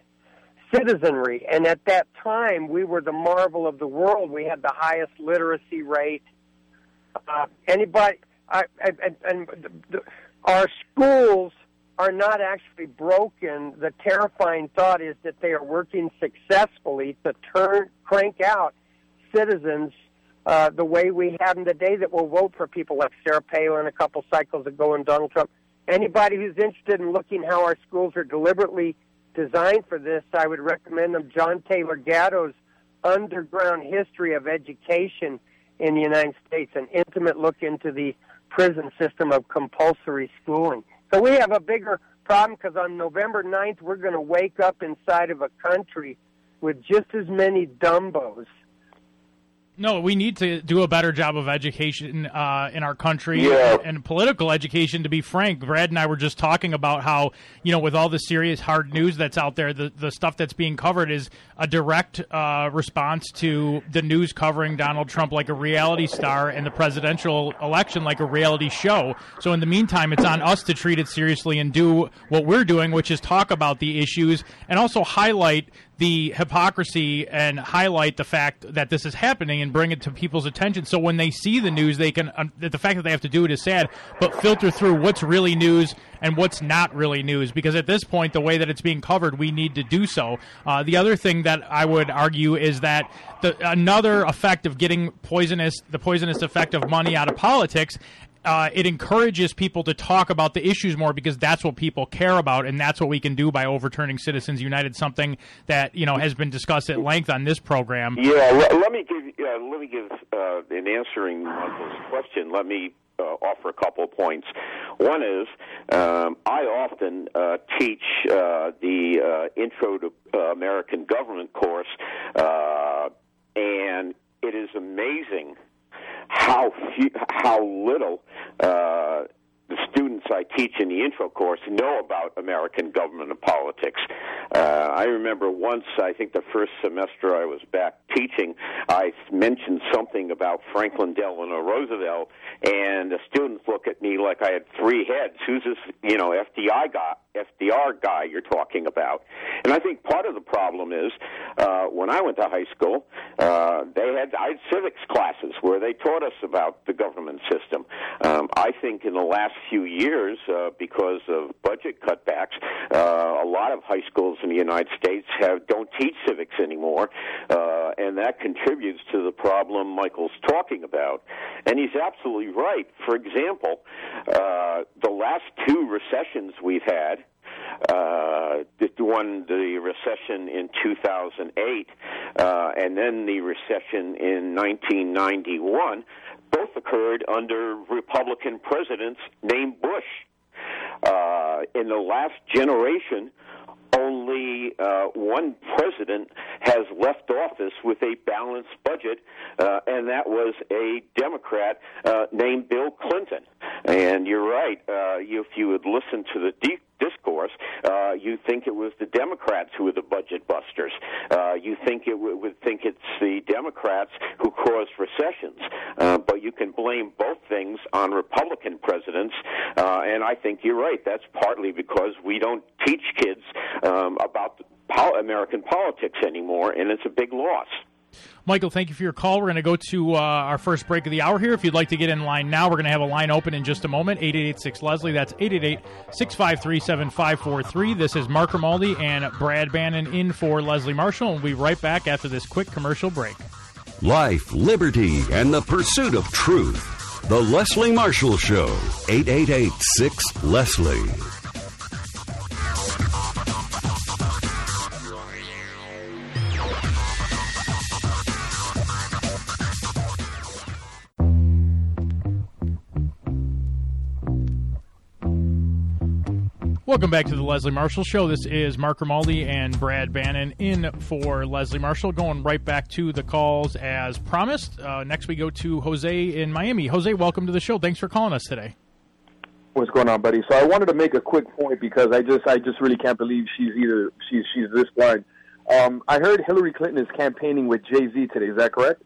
citizenry. And at that time, we were the marvel of the world. We had the highest literacy rate. Uh, anybody, I, I, and the, the, our schools are not actually broken. The terrifying thought is that they are working successfully to turn, crank out citizens uh, the way we have them today that will vote for people like Sarah Palin a couple cycles ago and Donald Trump. Anybody who's interested in looking how our schools are deliberately designed for this, I would recommend them John Taylor Gatto's Underground History of Education in the United States, an intimate look into the prison system of compulsory schooling. So we have a bigger problem because on November 9th, we're going to wake up inside of a country with just as many dumbos
no, we need to do a better job of education uh, in our country
yeah.
and, and, political education. To be frank, Brad and I were just talking about how you know, with all the serious hard news that's out there, the the stuff that's being covered is a direct uh, response to the news covering Donald Trump like a reality star and the presidential election like a reality show. So in the meantime, it's on us to treat it seriously and do what we're doing, which is talk about the issues and also highlight the hypocrisy and highlight the fact that this is happening and bring it to people's attention. So when they see the news, they can. Um, the fact that they have to do it is sad, but filter through what's really news and what's not really news. Because at this point, the way that it's being covered, we need to do so. Uh, the other thing that I would argue is that the, another effect of getting poisonous, the poisonous effect of money out of politics uh, it encourages people to talk about the issues more because that's what people care about, and that's what we can do by overturning Citizens United, something that you know has been discussed at length on this program.
Yeah, let, let me give uh, let me give uh, in answering Michael's question. Let me uh, offer a couple of points. One is um, I often uh, teach uh, the uh, Intro to uh, American Government course, uh, and it is amazing how few, how little uh, the students I teach in the intro course know about American government and politics. Uh, I remember once, I think the first semester I was back teaching, I mentioned something about Franklin Delano Roosevelt, and the students look at me like I had three heads. Who's this, you know, FDI guy? FDR guy you're talking about. And I think part of the problem is uh, when I went to high school, uh, they had I had civics classes where they taught us about the government system. Um, I think in the last few years, uh, because of budget cutbacks, uh, a lot of high schools in the United States have don't teach civics anymore, uh, and that contributes to the problem Michael's talking about. And he's absolutely right. For example, uh, the last two recessions we've had uh, one, the recession in 2008, uh, and then the recession in 1991, both occurred under Republican presidents named Bush. Uh, in the last generation, only uh, one president has left office with a balanced budget, uh, and that was a Democrat uh, named Bill Clinton. And you're right. Uh, if you would listen to the deep discourse, uh, you think it was the Democrats who were the budget busters. Uh, you think it w- would think it's the Democrats who caused recessions. Uh, but you can blame both things on Republican presidents, uh, and I think you're right. That's partly because we don't teach kids um, about pol- American politics anymore, and it's a big loss.
Michael, thank you for your call. We're going to go to uh, our first break of the hour here. If you'd like to get in line now, we're going to have a line open in just a moment. 8886 Leslie. That's 888 653 7543. This is Mark Grimaldi and Brad Bannon in for Leslie Marshall. And we'll be right back after this quick commercial break.
Life, liberty, and the pursuit of truth. The Leslie Marshall Show. 888 6 Leslie.
Welcome back to the Leslie Marshall Show. This is Mark Grimaldi and Brad Bannon in for Leslie Marshall. Going right back to the calls as promised. Uh, next, we go to Jose in Miami. Jose, welcome to the show. Thanks for calling us today.
What's going on, buddy? So I wanted to make a quick point because I just I just really can't believe she's either she's she's this blind. Um, I heard Hillary Clinton is campaigning with Jay Z today. Is that correct?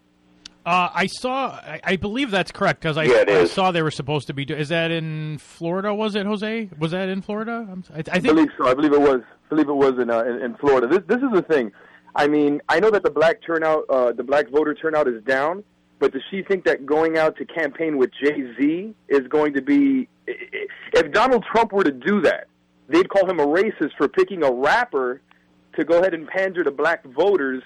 Uh, I saw. I, I, believe that's correct because I,
yeah,
I, saw they were supposed to be. Do, is that in Florida? Was it Jose? Was that in Florida? I, I, think. I
believe so. I believe it was. I believe it was in uh, in, in, Florida. This this is the thing. I mean, I know that the black turnout, uh, the black voter turnout is down, but does she think that going out to campaign with Jay Z is going to be? If Donald Trump were to do that, they'd call him a racist for picking a rapper to go ahead and pander to black voters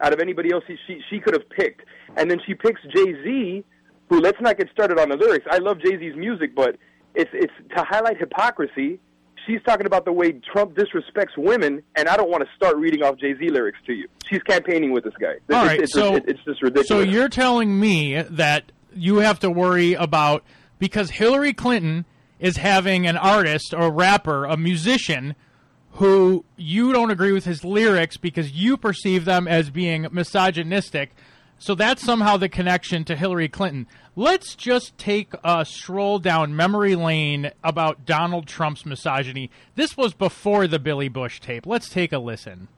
out of anybody else she she could have picked. And then she picks Jay Z, who let's not get started on the lyrics. I love Jay Z's music, but it's it's to highlight hypocrisy. She's talking about the way Trump disrespects women, and I don't want to start reading off Jay Z lyrics to you. She's campaigning with this guy.
All right,
it's,
so
it's, it's just ridiculous.
So you're telling me that you have to worry about because Hillary Clinton is having an artist or a rapper, a musician who you don't agree with his lyrics because you perceive them as being misogynistic. So that's somehow the connection to Hillary Clinton. Let's just take a stroll down memory lane about Donald Trump's misogyny. This was before the Billy Bush tape. Let's take a listen.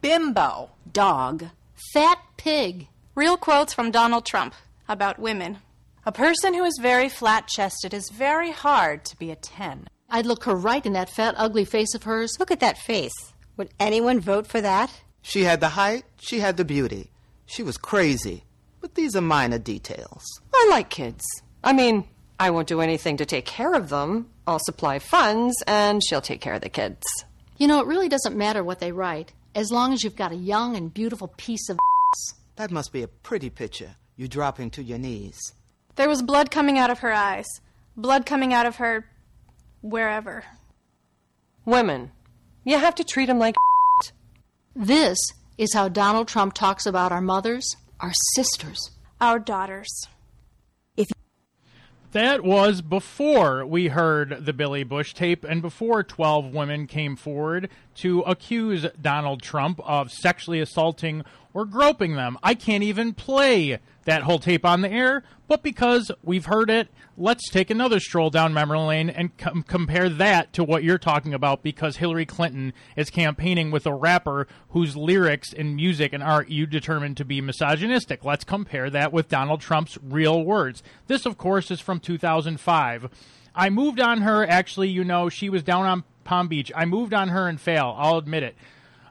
Bimbo.
Dog.
Fat pig. Real quotes from Donald Trump about women.
A person who is very flat chested is very hard to be a 10.
I'd look her right in that fat, ugly face of hers.
Look at that face.
Would anyone vote for that?
She had the height, she had the beauty. She was crazy. But these are minor details.
I like kids. I mean, I won't do anything to take care of them. I'll supply funds, and she'll take care of the kids.
You know, it really doesn't matter what they write, as long as you've got a young and beautiful piece of.
That must be a pretty picture. You dropping to your knees.
There was blood coming out of her eyes. Blood coming out of her. wherever.
Women. You have to treat them like.
This is how Donald Trump talks about our mothers, our sisters,
our daughters.
If That was before we heard the Billy Bush tape and before 12 women came forward to accuse Donald Trump of sexually assaulting or groping them. I can't even play that whole tape on the air, but because we've heard it, let's take another stroll down memory lane and com- compare that to what you're talking about because Hillary Clinton is campaigning with a rapper whose lyrics and music and art you determined to be misogynistic. Let's compare that with Donald Trump's real words. This, of course, is from 2005. I moved on her, actually, you know, she was down on Palm Beach. I moved on her and fail, I'll admit it.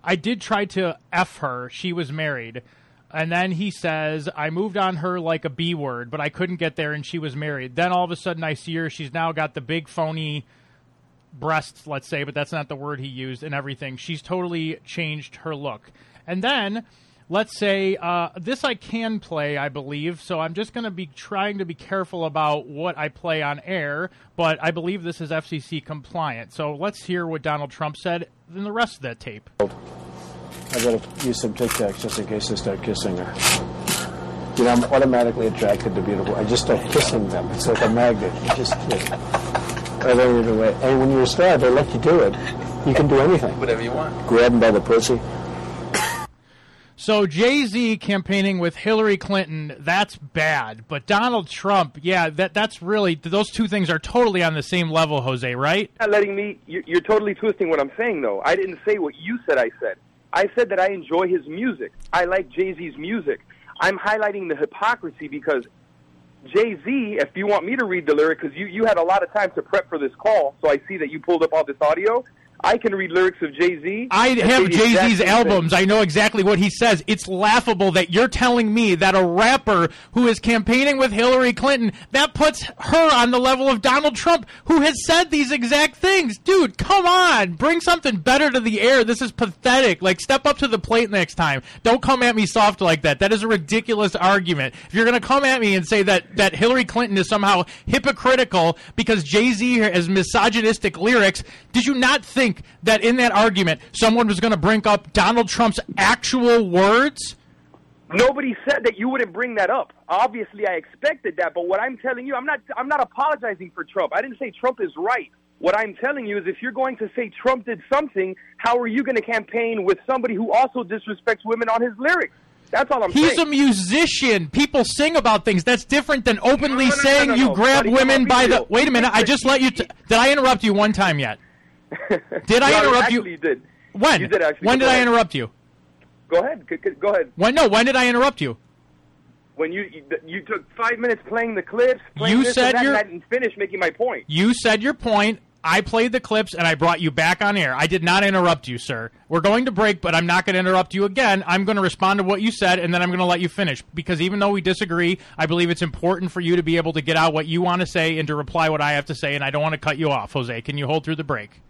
I did try to F her. She was married. And then he says, I moved on her like a B word, but I couldn't get there and she was married. Then all of a sudden I see her. She's now got the big phony breasts, let's say, but that's not the word he used and everything. She's totally changed her look. And then let's say uh, this I can play, I believe. So I'm just going to be trying to be careful about what I play on air, but I believe this is FCC compliant. So let's hear what Donald Trump said in the rest of that tape.
I gotta use some Tic Tacs just in case I start kissing her. You know, I'm automatically attracted to beautiful. I just start kissing them. It's like a magnet. You just kiss. Right over the way. And when you're a star, they let you do it. You can do anything.
Whatever you want.
Grab them by the pussy.
So Jay Z campaigning with Hillary Clinton, that's bad. But Donald Trump, yeah, that that's really those two things are totally on the same level, Jose, right?
Not letting me. You're, you're totally twisting what I'm saying, though. I didn't say what you said. I said. I said that I enjoy his music. I like Jay Z's music. I'm highlighting the hypocrisy because Jay Z, if you want me to read the lyric, because you, you had a lot of time to prep for this call, so I see that you pulled up all this audio. I can read lyrics of Jay Z.
I have Jay Z's albums. I know exactly what he says. It's laughable that you're telling me that a rapper who is campaigning with Hillary Clinton that puts her on the level of Donald Trump, who has said these exact things. Dude, come on, bring something better to the air. This is pathetic. Like, step up to the plate next time. Don't come at me soft like that. That is a ridiculous argument. If you're going to come at me and say that that Hillary Clinton is somehow hypocritical because Jay Z has misogynistic lyrics, did you not think? That in that argument someone was going to bring up Donald Trump's actual words?
Nobody said that you wouldn't bring that up. Obviously, I expected that, but what I'm telling you, I'm not I'm not apologizing for Trump. I didn't say Trump is right. What I'm telling you is if you're going to say Trump did something, how are you going to campaign with somebody who also disrespects women on his lyrics? That's all I'm
He's
saying.
He's a musician. People sing about things. That's different than openly
No, no, no,
saying you grab
Buddy,
women by the. Wait a minute. I just let you. T- did I interrupt you one time yet? Did I
No,
interrupt
actually
you?
did.
When?
You did actually.
When did I
ahead.
interrupt you?
Go ahead. Go ahead.
When? No. When did I interrupt you?
When you you, you took five minutes playing the clips, playing
You said
and
you're-
and I didn't finish making my point.
You said your point. I played the clips and I brought you back on air. I did not interrupt you, sir. We're going to break, but I'm not going to interrupt you again. I'm going to respond to what you said and then I'm going to let you finish because even though we disagree, I believe it's important for you to be able to get out what you want to say and to reply what I have to say and I don't want to cut you off, Jose. Can you hold through the break?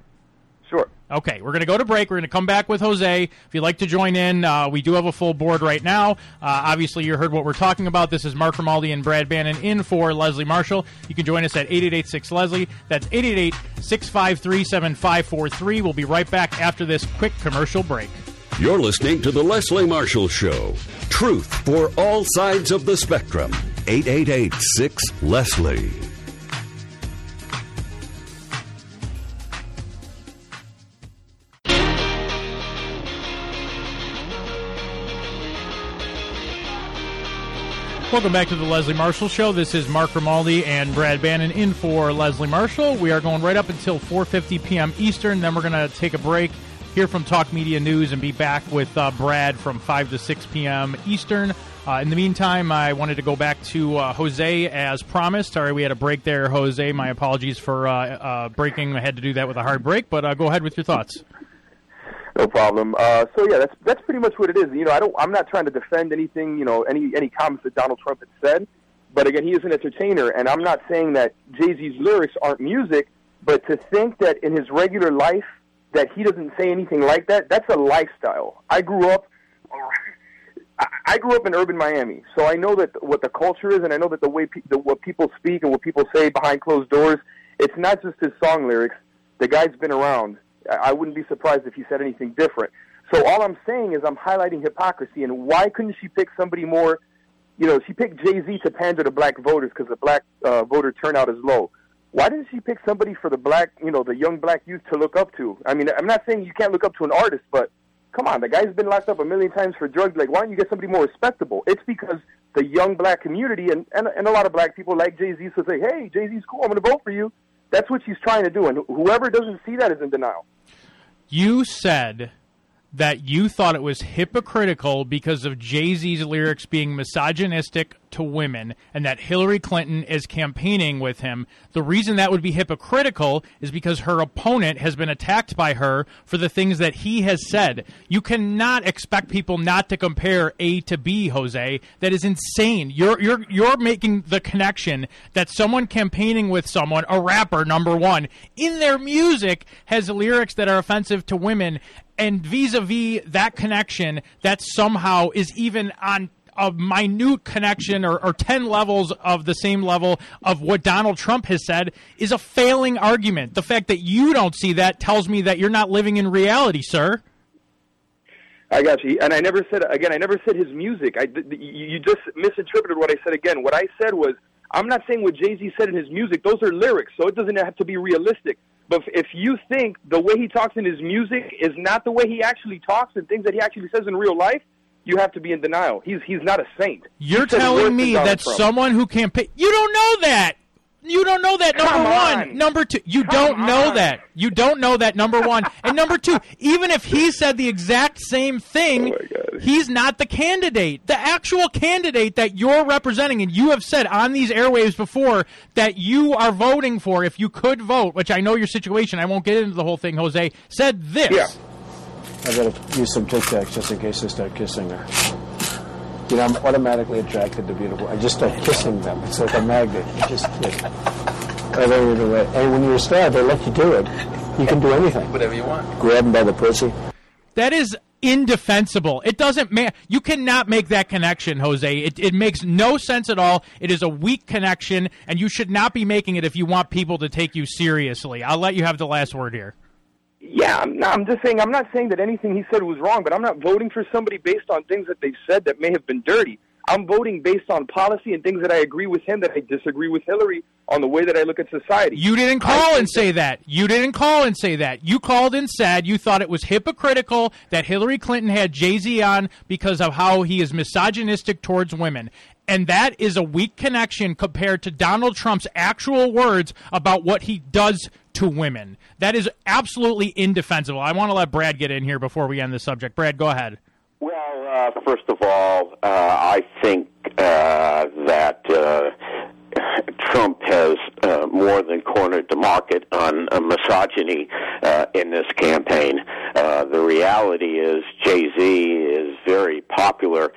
Sure.
Okay, we're going to go to break. We're going to come back with Jose. If you'd like to join in, uh, we do have a full board right now. Uh, obviously, you heard what we're talking about. This is Mark Grimaldi and Brad Bannon in for Leslie Marshall. You can join us at 888 Leslie. That's 888 653 7543. We'll be right back after this quick commercial break.
You're listening to The Leslie Marshall Show. Truth for all sides of the spectrum. 888 6 Leslie.
Welcome back to the Leslie Marshall Show. This is Mark Grimaldi and Brad Bannon in for Leslie Marshall. We are going right up until 4:50 p.m. Eastern. Then we're going to take a break, hear from Talk Media News, and be back with uh, Brad from 5 to 6 p.m. Eastern. Uh, in the meantime, I wanted to go back to uh, Jose as promised. Sorry, we had a break there, Jose. My apologies for uh, uh, breaking. I had to do that with a hard break, but uh, go ahead with your thoughts.
No problem. Uh, so yeah, that's that's pretty much what it is. You know, I don't. I'm not trying to defend anything. You know, any any comments that Donald Trump had said. But again, he is an entertainer, and I'm not saying that Jay Z's lyrics aren't music. But to think that in his regular life that he doesn't say anything like that, that's a lifestyle. I grew up. I- grew up in urban Miami, so I know that what the culture is, and I know that the way pe- the, what people speak and what people say behind closed doors, it's not just his song lyrics. The guy's been around. I wouldn't be surprised if he said anything different. So all I'm saying is I'm highlighting hypocrisy, and why couldn't she pick somebody more? You know, she picked Jay Z to pander to black voters because the black uh, voter turnout is low. Why didn't she pick somebody for the black, you know, the young black youth to look up to? I mean, I'm not saying you can't look up to an artist, but come on, the guy's been locked up a million times for drugs. Like, why don't you get somebody more respectable? It's because the young black community and, and, and a lot of black people like Jay Z to say, hey, Jay Z's cool, I'm going to vote for you. That's what she's trying to do. And whoever doesn't see that is in denial.
You said that you thought it was hypocritical because of Jay Z's lyrics being misogynistic to women and that Hillary Clinton is campaigning with him. The reason that would be hypocritical is because her opponent has been attacked by her for the things that he has said. You cannot expect people not to compare A to B, Jose. That is insane. You're you're you're making the connection that someone campaigning with someone, a rapper number 1, in their music has lyrics that are offensive to women and vis-a-vis that connection that somehow is even on a minute connection or, or 10 levels of the same level of what Donald Trump has said is a failing argument. The fact that you don't see that tells me that you're not living in reality, sir.
I got you. And I never said again. I never said his music. I you just misinterpreted what I said again. What I said was I'm not saying what Jay Z said in his music. Those are lyrics, so it doesn't have to be realistic. But if you think the way he talks in his music is not the way he actually talks and things that he actually says in real life, you have to be in denial. He's he's not a saint.
You're
He said worse
telling me that
Trump.
someone who campaign you don't know that. You don't know that number
Come
one.
on.
Number two, you don't know
on.
that. You don't know that number one. and number two, even if he said the exact same thing,
Oh
he's not the candidate. The actual candidate that you're representing, and you have said on these airwaves before that you are voting for, if you could vote, which I know your situation, I won't get into the whole thing, Jose, said this.
Yeah. I gotta use some Tic Tacs just in case they start kissing her. You know, I'm automatically attracted to beautiful. I just start kissing them. It's like a magnet. You just like, whatever either way. And when you're a star, they let you do it. You can do anything.
Whatever you want.
Grab them by the pussy.
That is indefensible. It doesn't ma- you cannot make that connection, Jose. It, it makes no sense at all. It is a weak connection, and you should not be making it if you want people to take you seriously. I'll let you have the last word here.
Yeah, I'm, no, I'm just saying. I'm not saying that anything he said was wrong, but I'm not voting for somebody based on things that they've said that may have been dirty. I'm voting based on policy and things that I agree with him, that I disagree with Hillary on the way that I look at society.
You didn't call and say that. You didn't call and say that. You called and said you thought it was hypocritical that Hillary Clinton had Jay Z on because of how he is misogynistic towards women. And that is a weak connection compared to Donald Trump's actual words about what he does to women. That is absolutely indefensible. I want to let Brad get in here before we end the subject. Brad, go ahead.
Well, uh, first of all, uh, I think uh, that uh, Trump has uh, more than cornered the market on uh, misogyny in this campaign. The reality is, Jay Z is very popular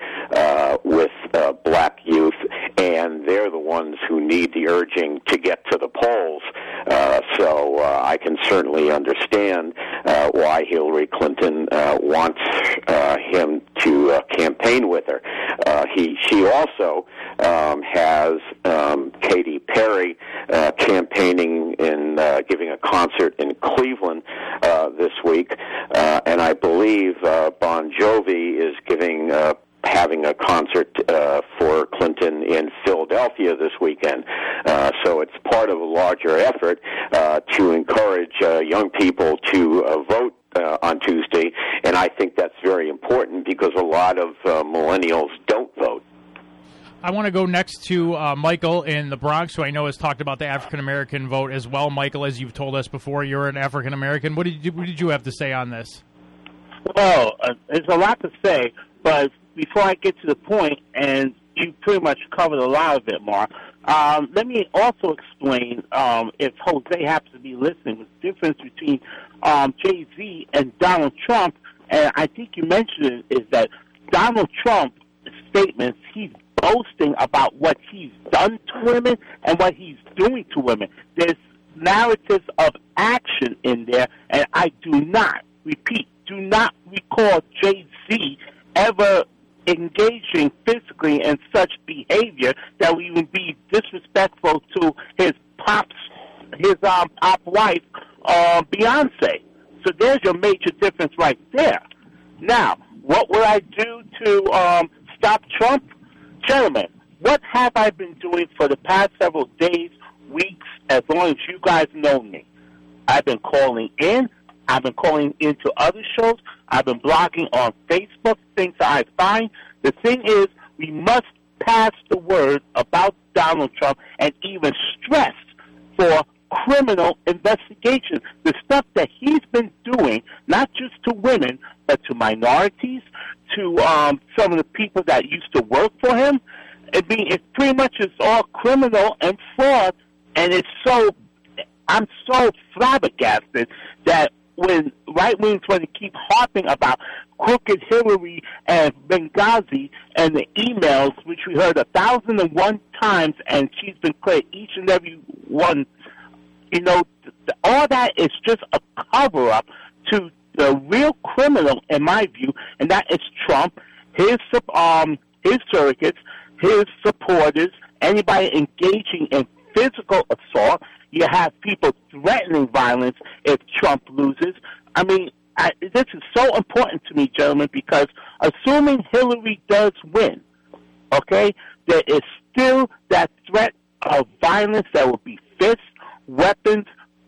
with uh, black youth, and they're the ones who need the urging to get to the polls. Uh, so uh, I can certainly understand uh, why Hillary Clinton uh, wants uh, him to uh, campaign with her. Uh, he, she also um, has um, Katy Perry uh, campaigning in uh, giving a concert in Cleveland uh, this week, uh, and I believe uh, Bon Jovi is giving. Uh, having a concert uh, for Clinton in Philadelphia this weekend. Uh, so it's part of a larger effort uh, to encourage uh, young people to uh, vote uh, on Tuesday, and I think that's very important because a lot of uh, millennials don't vote.
I want to go next to uh, Michael in the Bronx, who I know has talked about the African American vote as well. Michael, as you've told us before, you're an African American. What did you What did you have to say on this?
Well, uh, there's a lot to say, but before I get to the point, and you pretty much covered a lot of it, Mark. Um, let me also explain, um, if Jose happens to be listening, the difference between um, Jay Z and Donald Trump and I think you mentioned it, is that Donald Trump's statements, he's boasting about what he's done to women and what he's doing to women. There's narratives of action in there, and I do not, repeat, do not recall Jay Z ever engaging physically in such behavior that we would be disrespectful to his pops, his um, pop wife, uh, Beyonce. So there's your major difference right there. Now, what would I do to um, stop Trump? Gentlemen, what have I been doing for the past several days, weeks, as long as you guys know me? I've been calling in. I've been calling into other shows. I've been blogging on Facebook, things I find. The thing is, we must pass the word about Donald Trump and even stress for criminal investigation. The stuff that he's been doing, not just to women, but to minorities, to um, some of the people that used to work for him. I mean, it pretty much is all criminal and fraud, and it's so. I'm so flabbergasted that when right wings want to keep harping about crooked Hillary and Benghazi and the emails, which we heard a thousand and one times, and she's been clear each and every one. You know, all that is just a cover up to the real criminal, in my view, and that is Trump, his um, his surrogates, his supporters, anybody engaging in physical assault. You have people threatening violence if Trump loses. I mean, I, this is so important to me, gentlemen, because assuming Hillary does win, okay, there is still that threat of violence that will be fists, weapons,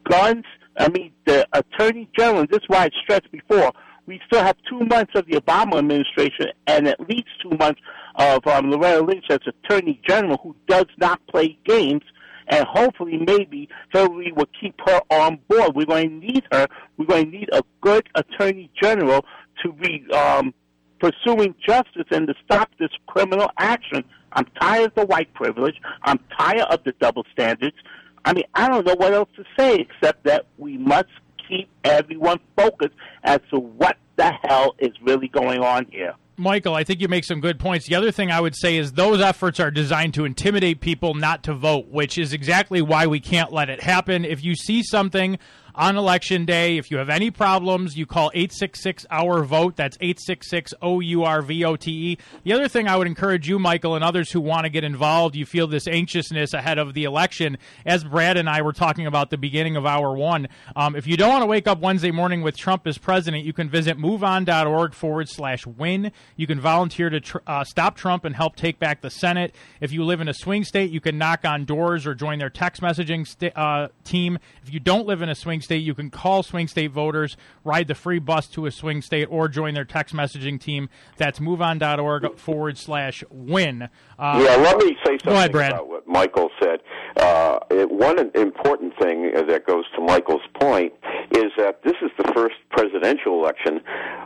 guns. I mean, the Attorney General, this is why I stressed before, we still have two months of the Obama administration and at least two months of um, Loretta Lynch as Attorney General who does not play games. And hopefully, maybe Hillary will keep her on board. We're going to need her. We're going to need a good Attorney General to be um, pursuing justice and to stop this criminal action. I'm tired of the white privilege. I'm tired of the double standards. I mean, I don't know what else to say except that we must keep everyone focused as to what the hell is really going on here.
Michael, I think you make some good points. The other thing I would say is those efforts are designed to intimidate people not to vote, which is exactly why we can't let it happen. If you see something on election day. If you have any problems, you call 866 Our Vote. That's 866 O U R V O T E. The other thing I would encourage you, Michael, and others who want to get involved, you feel this anxiousness ahead of the election, as Brad and I were talking about the beginning of hour one. Um, if you don't want to wake up Wednesday morning with Trump as president, you can visit moveon.org forward slash win. You can volunteer to tr- uh, stop Trump and help take back the Senate. If you live in a swing state, you can knock on doors or join their text messaging st- uh, team. If you don't live in a swing state, you can call swing state voters, ride the free bus to a swing state, or join their text messaging team. That's moveon.org forward slash win. Uh,
yeah, let me say something
ahead,
about what Michael said. Uh, it, one important thing that goes to Michael's point is that this is the first presidential election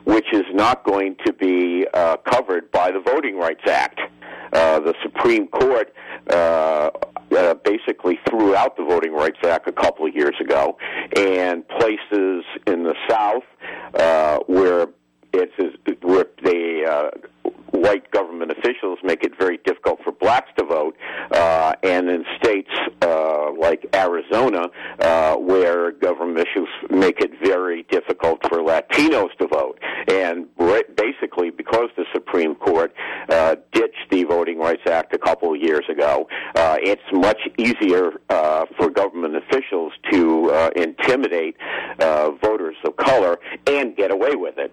which is not going to be uh, covered by the Voting Rights Act. Uh, the Supreme Court uh, uh, basically threw out the Voting Rights Act a couple of years ago, and places in the South uh, where it's where they uh, white government officials make it very difficult for blacks to vote, uh, and in states uh, like Arizona, uh, where government officials make it very difficult for Latinos to vote. And basically, because the Supreme Court uh, ditched the Voting Rights Act a couple of years ago, uh, it's much easier uh, for government officials to uh, intimidate uh, voters of color and get away with it.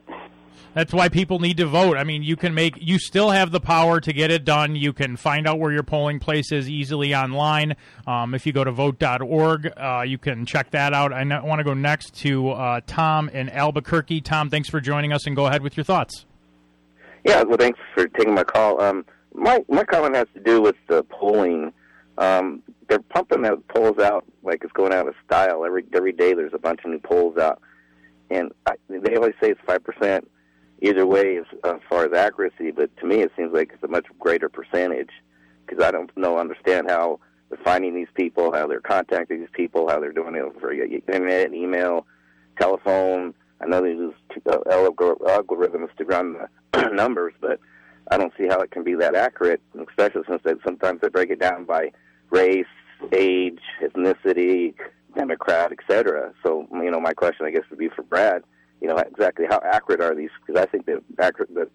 That's why people need to vote. I mean, you can make, you still have the power to get it done. You can find out where your polling place is easily online. Um, if you go to vote.org, uh, you can check that out. I want to go next to uh, Tom in Albuquerque. Tom, thanks for joining us and go ahead with your thoughts.
Yeah, well, thanks for taking my call. Um, my my comment has to do with the polling. Um, they're pumping the polls out like it's going out of style. Every every day, there's a bunch of new polls out, and I, they always say it's five percent either way as, as far as accuracy. But to me, it seems like it's a much greater percentage because I don't know understand how they're finding these people, how they're contacting these people, how they're doing it over internet, email, telephone, I know they use uh, algorithms to run the numbers, but I don't see how it can be that accurate, especially since they, sometimes they break it down by race, age, ethnicity, Democrat, etc. So, you know, my question, I guess, would be for Brad. You know, exactly how accurate are these? Because I think the accurate the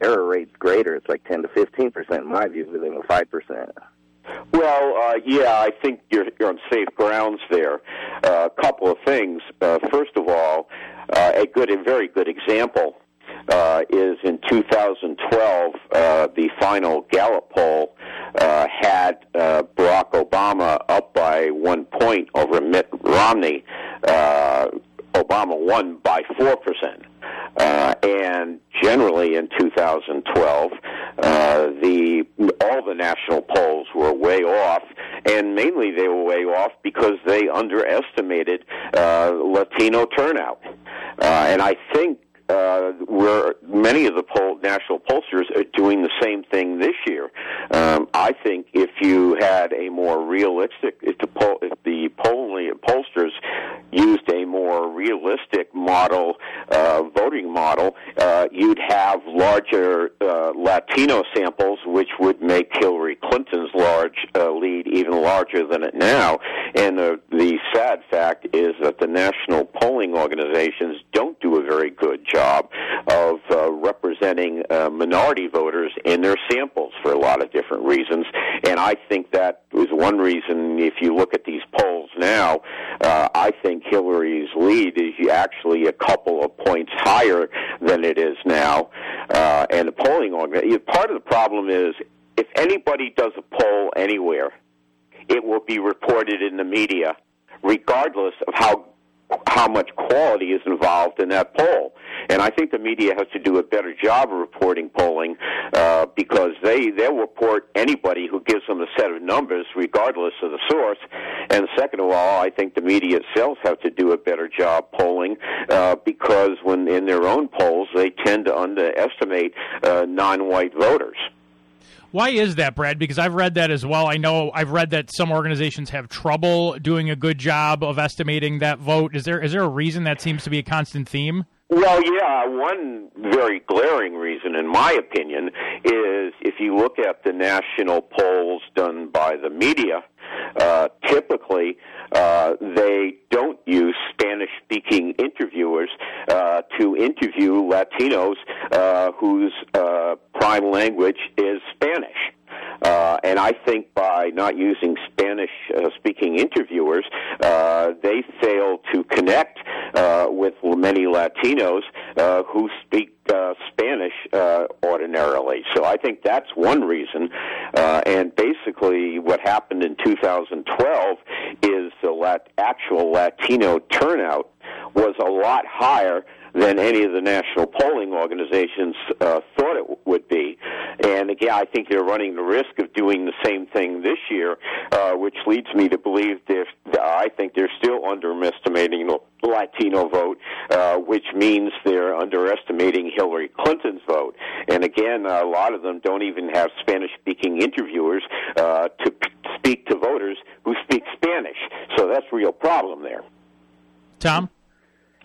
error rate's greater. It's like ten to fifteen percent in my view, than a five percent.
Well, uh, yeah, I think you're, you're on safe grounds there. Uh, a couple of things. Uh, first of all, uh, a good, a very good example uh, is in 2012, uh, the final Gallup poll uh, had uh, Barack Obama up by one point over Mitt Romney. Uh, Obama won by four percent. Uh, and generally in 2012, uh, the all the national polls were way off, and mainly they were way off because they underestimated uh, Latino turnout. Uh, and I think uh, where many of the poll, national pollsters are doing the same thing this year. Um, I think if you had a more realistic, if the poll, if the polling pollsters used a more realistic model, uh, voting model, uh, you'd have larger uh, Latino samples, which would make Hillary Clinton's large uh, lead even larger than it now. And the the sad fact is that the national polling organizations don't do a very good job job of uh, representing uh, minority voters in their samples for a lot of different reasons. And I think that was one reason, if you look at these polls now, uh, I think Hillary's lead is actually a couple of points higher than it is now. Uh, and the polling part of the problem is if anybody does a poll anywhere, it will be reported in the media, regardless of how how much quality is involved in that poll. And I think the media has to do a better job of reporting polling uh, because they they'll report anybody who gives them a set of numbers, regardless of the source. And second of all, I think the media itself has to do a better job polling uh, because when in their own polls they tend to underestimate uh, non-white voters.
Why is that, Brad? Because I've read that as well. I know I've read that some organizations have trouble doing a good job of estimating that vote. Is there is there a reason that seems to be a constant theme?
Well, yeah, one very glaring reason, in my opinion, is if you look at the national polls done by the media, uh, typically uh, they don't use Spanish speaking interviewers uh, to interview Latinos uh, whose uh, prime language is Spanish. Uh, and I think by not using Spanish uh, speaking interviewers, uh, they fail to connect uh, with many Latinos uh, who speak uh, Spanish uh, ordinarily. So I think that's one reason. Uh, and basically, what happened in 2012 is the lat- actual Latino turnout was a lot higher than any of the national polling organizations uh, thought it would be. And again, I think they're running the risk of doing the same thing this year, uh, which leads me to believe they're, I think they're still underestimating the Latino vote, uh, which means they're underestimating Hillary Clinton's vote. And again, a lot of them don't even have Spanish-speaking interviewers uh, to p- speak to voters who speak Spanish. So that's a real problem there.
Tom?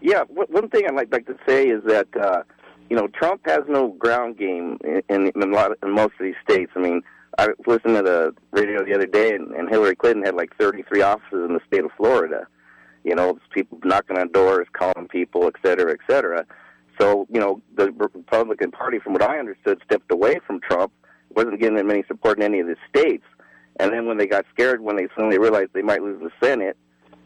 Yeah, one thing I'd like, like to say is that uh, you know Trump has no ground game in, in, in, a lot of, in most of these states. I mean, I listened to the radio the other day, and, and Hillary Clinton had like 33 offices in the state of Florida. You know, people knocking on doors, calling people, et cetera, et cetera. So, you know, the Republican Party, from what I understood, stepped away from Trump, wasn't getting them any support in any of the states. And then when they got scared, when they suddenly realized they might lose the Senate,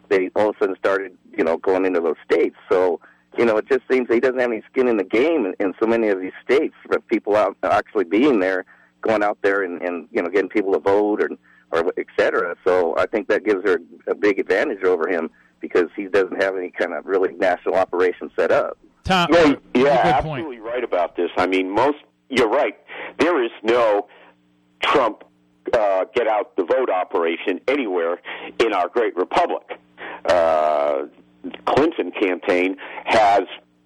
they all of a sudden started, you know, going into those states. So, you know, it just seems he doesn't have any skin in the game in, in so many of these states but people out actually being there, going out there and, and you know, getting people to vote or or et cetera. So I think that gives her a big advantage over him because he doesn't have any kind of really national operation set up.
Tom,
yeah, yeah absolutely right about this. I mean, most you're right. There is no Trump uh, get out the vote operation anywhere in our great republic uh, Clinton campaign has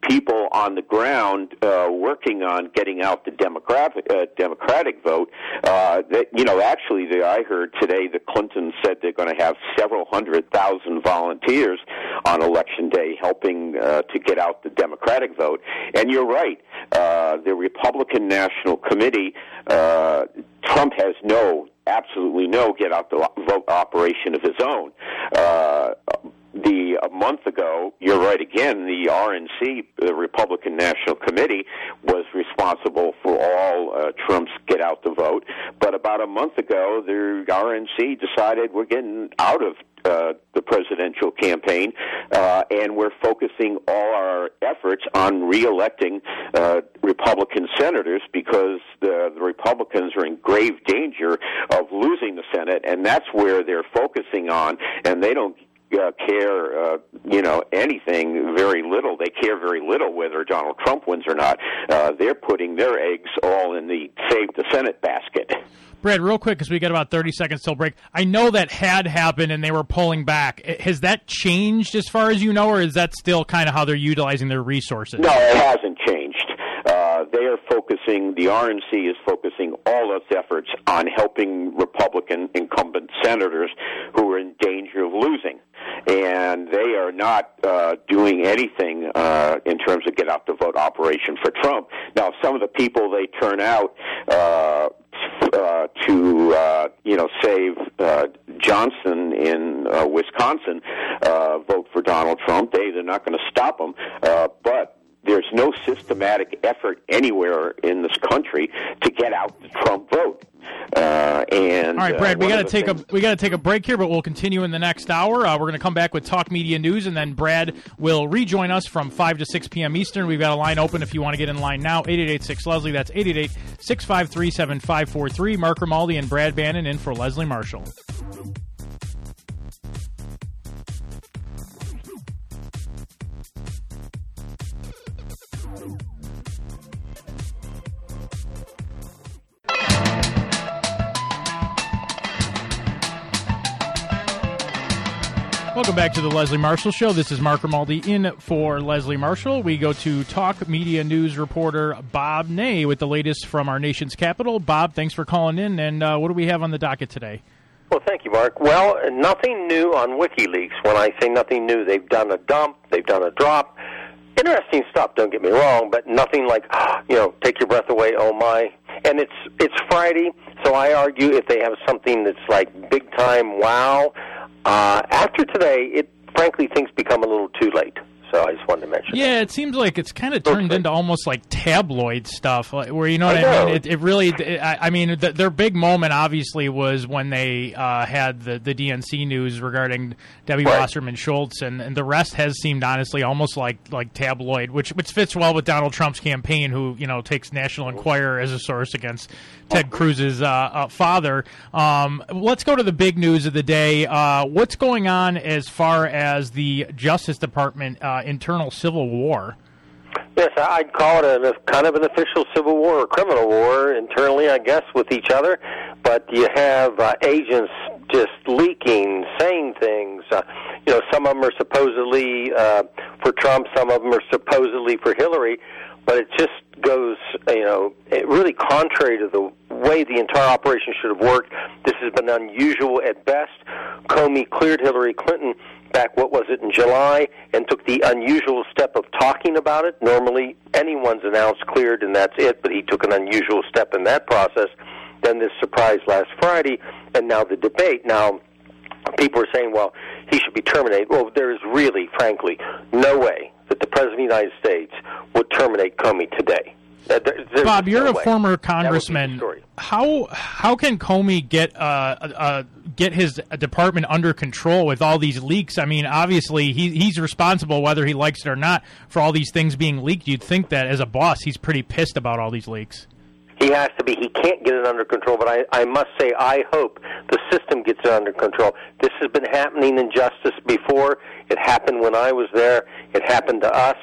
people on the ground uh, working on getting out the Democratic uh, Democratic vote. Uh, that you know, actually, the, I heard today that Clinton said they're going to have several hundred thousand volunteers on election day helping uh, to get out the Democratic vote. And you're right, uh, the Republican National Committee. Uh, Trump has no absolutely no get out the vote operation of his own. Uh, the a month ago, you're right again. The RNC, the Republican National Committee, was responsible for all uh, Trump's get out the vote. But about a month ago, the RNC decided we're getting out of uh, the presidential campaign, uh, and we're focusing all our efforts on reelecting uh, Republican senators because the, the Republicans are in grave danger of losing the Senate, and that's where they're focusing on, and they don't uh, care, uh, you know, anything very little. They care very little whether Donald Trump wins or not. Uh, they're putting their eggs all in the save the Senate basket.
Brad, real quick, because we got about 30 seconds till break. I know that had happened and they were pulling back. Has that changed as far as you know, or is that still kind of how they're utilizing their resources?
No, it hasn't changed. Uh, they are focusing, the RNC is focusing all its efforts on helping Republican incumbent senators who are in danger of losing. And they are not uh, doing anything uh, in terms of get out the vote operation for Trump. Now, some of the people they turn out uh, uh, to uh, you know save uh, Johnson in uh, Wisconsin uh, vote for Donald Trump. They they're not going to stop him, uh, but there's no systematic effort anywhere in this country to get out the Trump vote. Uh, and
all right, Brad,
uh,
we got to take
things-
a we got to take a break here, but we'll continue in the next hour. Uh, we're going to come back with Talk Media News, and then Brad will rejoin us from five to six p.m. Eastern. We've got a line open if you want to get in line now. Eight eight eight six Leslie. That's 888-653-7543. Mark Grimaldi and Brad Bannon in for Leslie Marshall. Welcome back to the Leslie Marshall Show. This is Mark Grimaldi in for Leslie Marshall. We go to Talk Media News reporter Bob Ney with the latest from our nation's capital. Bob, thanks for calling in. And uh, what do we have on the docket today?
Well, thank you, Mark. Well, nothing new on WikiLeaks. When I say nothing new, they've done a dump, they've done a drop. Interesting stuff. Don't get me wrong, but nothing like you know, take your breath away. Oh my! And it's it's Friday, so I argue if they have something that's like big time, wow. Uh, after today, it frankly things become a little too late. So I just wanted to mention.
Yeah, it seems like it's kind of turned into almost like tabloid stuff, like, where you know what
I
I,
know.
mean. It, it really, it, I, I mean, th- their big moment obviously was when they uh, had the the DNC news regarding Debbie
Right.
Wasserman Schultz, and, and the rest has seemed honestly almost like like tabloid, which which fits well with Donald Trump's campaign, who you know takes National Enquirer as a source against Ted Cruz's uh, uh, father. Um, let's go to the big news of the day. Uh, what's going on as far as the Justice Department uh, internal civil war?
Yes, I'd call it a, kind of an official civil war or criminal war internally, I guess, with each other. But you have uh, agents just leaking, saying things. Uh, you know, some of them are supposedly uh, for Trump, some of them are supposedly for Hillary. But it just goes, you know, it really contrary to the way the entire operation should have worked. This has been unusual at best. Comey cleared Hillary Clinton back, what was it, in July, and took the unusual step of talking about it. Normally, anyone's announced cleared and that's it, but he took an unusual step in that process. Then this surprise last Friday, and now the debate. Now, people are saying, well, he should be terminated. Well, there is really, frankly, no way that the President of the United States would terminate Comey today. There-
Bob, you're
no
a
way.
former
That would be
congressman. How how can Comey get uh, uh, get his department under control with all these leaks? I mean, obviously he he's responsible whether he likes it or not for all these things being leaked. You'd think that as a boss, he's pretty pissed about all these leaks.
He has to be. He can't get it under control. But I, I must say, I hope the system gets it under control. This has been happening in justice before. It happened when I was there. It happened to us.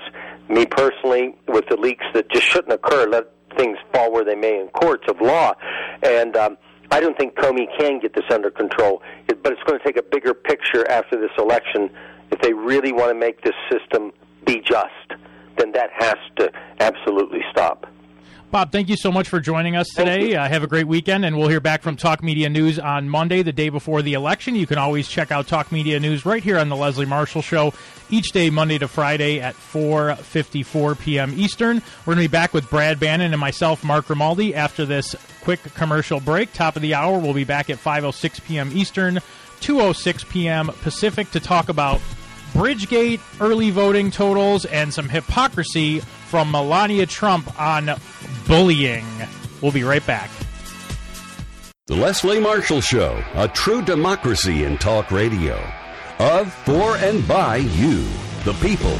Me personally, with the leaks that just shouldn't occur. Let things fall where they may in courts of law. And um, I don't think Comey can get this under control. It, but it's going to take a bigger picture after this election if they really want to make this system be just. Then that has to absolutely stop.
Bob, thank you so much for joining us today. Uh, have a great weekend, and we'll hear back from Talk Media News on Monday, the day before the election. You can always check out Talk Media News right here on the Leslie Marshall Show each day, Monday to Friday at 4:54 p.m. Eastern. We're going to be back with Brad Bannon and myself, Mark Grimaldi, after this quick commercial break. Top of the hour, we'll be back at 5:06 p.m. Eastern, 2:06 p.m. Pacific to talk about Bridgegate, early voting totals, and some hypocrisy from Melania Trump on bullying. We'll be right back.
The Leslie Marshall Show, a true democracy in talk radio. Of, for, and by you, the people.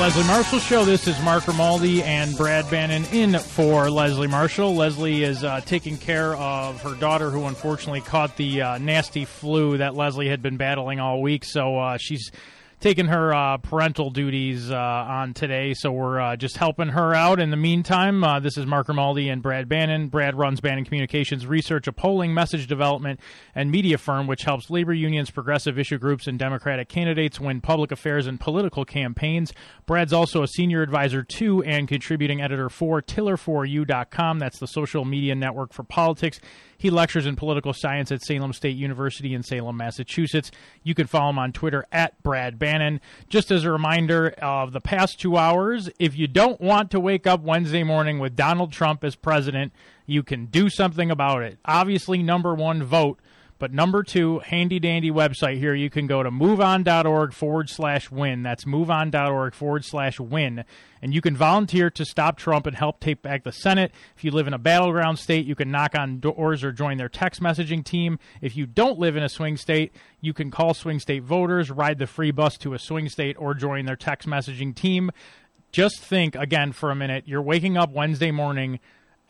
Leslie Marshall Show. This is Mark Grimaldi and Brad Bannon in for Leslie Marshall. Leslie is uh, taking care of her daughter, who unfortunately caught the uh, nasty flu that Leslie had been battling all week. So uh, she's taking her uh, parental duties uh, on today, so we're uh, just helping her out. In the meantime, uh, this is Mark Grimaldi and Brad Bannon. Brad runs Bannon Communications Research, a polling, message development, and media firm which helps labor unions, progressive issue groups, and Democratic candidates win public affairs and political campaigns. Brad's also a senior advisor to and contributing editor for Tiller4you.com. That's the social media network for politics. He lectures in political science at Salem State University in Salem, Massachusetts. You can follow him on Twitter at Brad Bannon. Just as a reminder of the past two hours, if you don't want to wake up Wednesday morning with Donald Trump as president, you can do something about it. Obviously, number one, vote. But number two, handy dandy website here, you can go to moveon.org forward slash win. That's moveon.org forward slash win. And you can volunteer to stop Trump and help take back the Senate. If you live in a battleground state, you can knock on doors or join their text messaging team. If you don't live in a swing state, you can call swing state voters, ride the free bus to a swing state, or join their text messaging team. Just think again for a minute. You're waking up Wednesday morning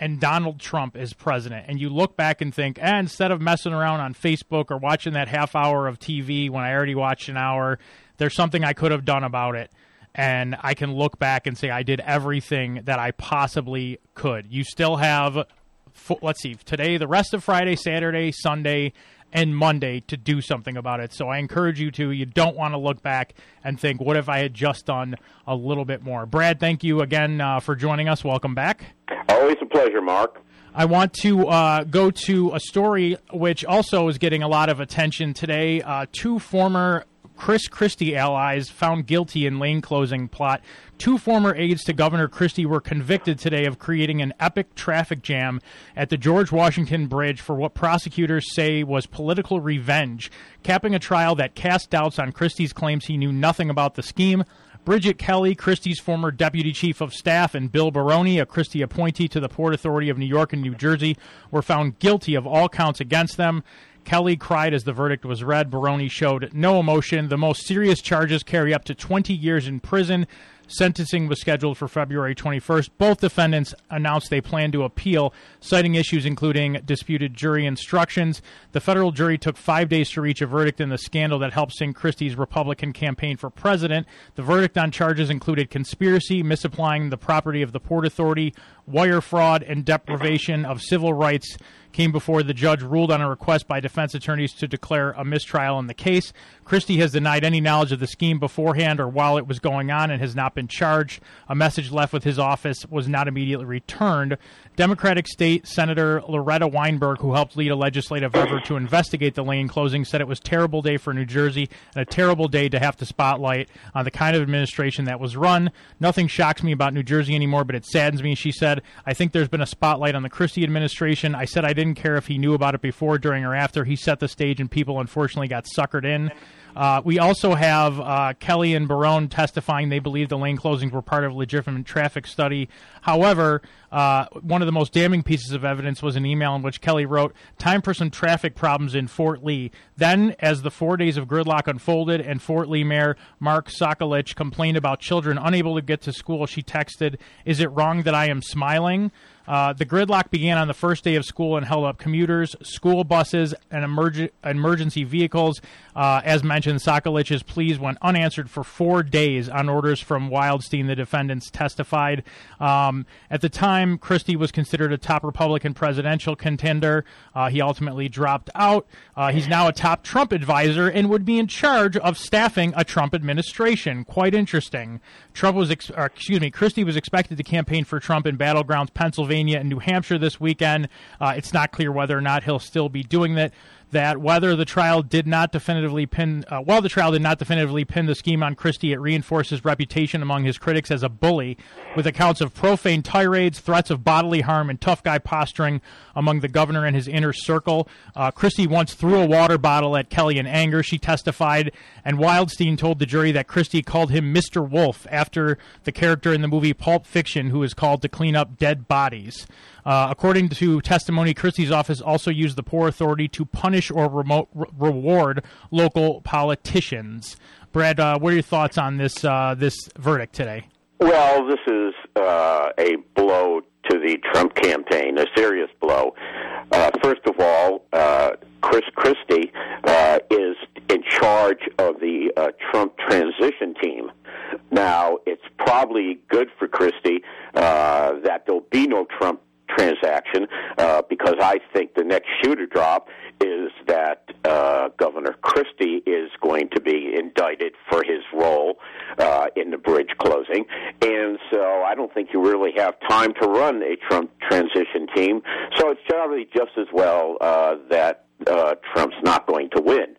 and Donald Trump is president, and you look back and think, eh, instead of messing around on Facebook or watching that half hour of TV when I already watched an hour, there's something I could have done about it. And I can look back and say I did everything that I possibly could. You still have, let's see, today, the rest of Friday, Saturday, Sunday, and Monday to do something about it. So I encourage you to. You don't want to look back and think, what if I had just done a little bit more? Brad, thank you again uh, for joining us. Welcome back.
Always a pleasure, Mark.
I want to uh, go to a story which also is getting a lot of attention today. Uh, two former Chris Christie allies found guilty in lane closing plot. Two former aides to Governor Christie were convicted today of creating an epic traffic jam at the George Washington Bridge for what prosecutors say was political revenge, capping a trial that cast doubts on Christie's claims he knew nothing about the scheme. Bridget Kelly, Christie's former deputy chief of staff, and Bill Baroni, a Christie appointee to the Port Authority of New York and New Jersey, were found guilty of all counts against them. Kelly cried as the verdict was read. Baroni showed no emotion. The most serious charges carry up to 20 years in prison. Sentencing was scheduled for February 21st. Both defendants announced they plan to appeal, citing issues including disputed jury instructions. The federal jury took five days to reach a verdict in the scandal that helped sink Christie's Republican campaign for president. The verdict on charges included conspiracy, misapplying the property of the Port Authority, wire fraud, and deprivation of civil rights came before the judge ruled on a request by defense attorneys to declare a mistrial in the case. Christie has denied any knowledge of the scheme beforehand or while it was going on and has not been charged. A message left with his office was not immediately returned. Democratic State Senator Loretta Weinberg, who helped lead a legislative effort to investigate the lane closing, said it was a terrible day for New Jersey and a terrible day to have to spotlight on the kind of administration that was run. Nothing shocks me about New Jersey anymore, but it saddens me, she said. I think there's been a spotlight on the Christie administration. I said I didn't care if he knew about it before, during, or after. He set the stage, and people unfortunately got suckered in. Uh, we also have uh, Kelly and Baroni testifying they believe the lane closings were part of a legitimate traffic study. However, uh, one of the most damning pieces of evidence was an email in which Kelly wrote, Time for some traffic problems in Fort Lee. Then, as the four days of gridlock unfolded and Fort Lee Mayor Mark Sokolich complained about children unable to get to school, she texted, Is it wrong that I am smiling? Uh, the gridlock began on the first day of school and held up commuters, school buses, and emerg- emergency vehicles. Uh, as mentioned, Sokolich's pleas went unanswered for four days on orders from Wildstein. The defendants testified. Um, at the time, Christie was considered a top Republican presidential contender. Uh, he ultimately dropped out. Uh, he's now a top Trump advisor and would be in charge of staffing a Trump administration. Quite interesting. Trump was, ex- excuse me, Christie was expected to campaign for Trump in battlegrounds Pennsylvania Pennsylvania and New Hampshire this weekend. Uh, it's not clear whether or not he'll still be doing that that whether the trial did not definitively pin, uh, while the trial did not definitively pin the scheme on Christie, it reinforced his reputation among his critics as a bully, with accounts of profane tirades, threats of bodily harm, and tough guy posturing among the governor and his inner circle. Uh, Christie once threw a water bottle at Kelly in anger. She testified, and Wildstein told the jury that Christie called him Mr. Wolf after the character in the movie Pulp Fiction, who is called to clean up dead bodies. Uh, according to testimony, Christie's office also used the Port Authority to punish or remote, re- reward local politicians. Brad, uh, what are your thoughts on this uh, this verdict today?
Well, this is uh, a blow to the Trump campaign, a serious blow. Uh, first of all, uh, Chris Christie is in charge of the Trump transition team. Now, it's probably good for Christie that there'll be no Trump transaction uh, because I think the next shoe to drop is that uh, Governor Christie is going to be indicted for his role uh, in the bridge closing. And so I don't think you really have time to run a Trump transition team. So it's probably just as well uh, that uh, Trump's not going to win.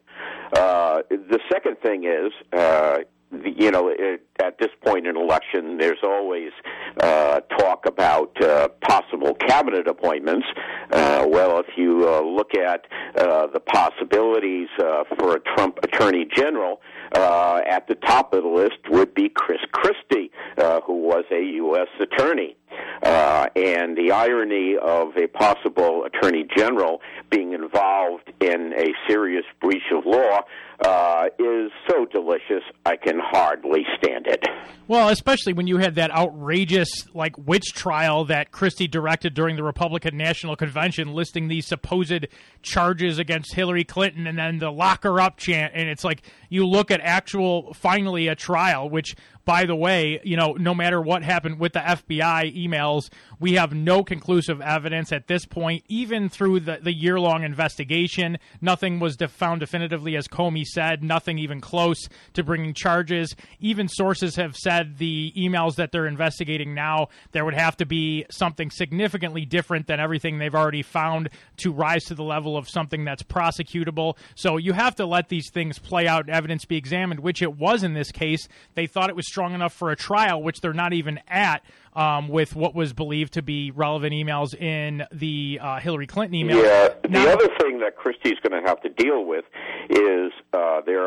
Uh, the second thing is, uh, you know, it, at this point in election, there's always uh, talk about uh, possible cabinet appointments. Uh, well, if you uh, look at uh, the possibilities uh, for a Trump attorney general, uh, at the top of the list would be Chris Christie, uh, who was a U.S. attorney. Uh, and the irony of a possible attorney general being involved in a serious breach of law uh, is so delicious, I can hardly stand it.
Well, especially when you had that outrageous like witch trial that Christie directed during the Republican National Convention, listing these supposed charges against Hillary Clinton, and then the lock her up chant, and it's like you look at actual finally a trial, which by the way, you know, no matter what happened with the FBI emails, we have no conclusive evidence at this point. Even through the, the year long investigation, nothing was de- found definitively, as Comey said, nothing even close to bringing charges. Even sources have said the emails that they're investigating now, there would have to be something significantly different than everything they've already found to rise to the level of something that's prosecutable. So you have to let these things play out, evidence be examined, which it was in this case. They thought it was strong enough for a trial, which they're not even at um, with what was believed to be relevant emails in the uh, Hillary Clinton email.
Yeah. The other thing that Christie's going to have to deal with is uh, there.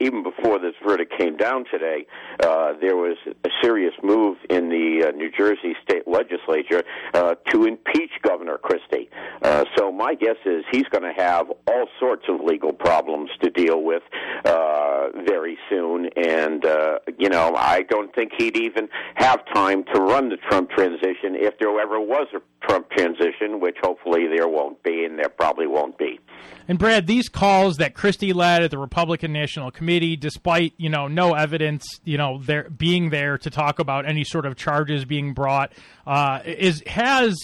Even before this verdict came down today, uh, there was a serious move in the uh, New Jersey state legislature uh, to impeach Governor Christie. Uh, so my guess is he's going to have all sorts of legal problems to deal with uh, very soon, and uh, you know I don't think he'd even have time to run the Trump transition if there ever was a Trump transition, which hopefully there won't be, and there probably won't be.
And Brad, these calls that Christie led at the Republican National Committee, despite you know no evidence, you know there being there to talk about any sort of charges being brought, uh, is has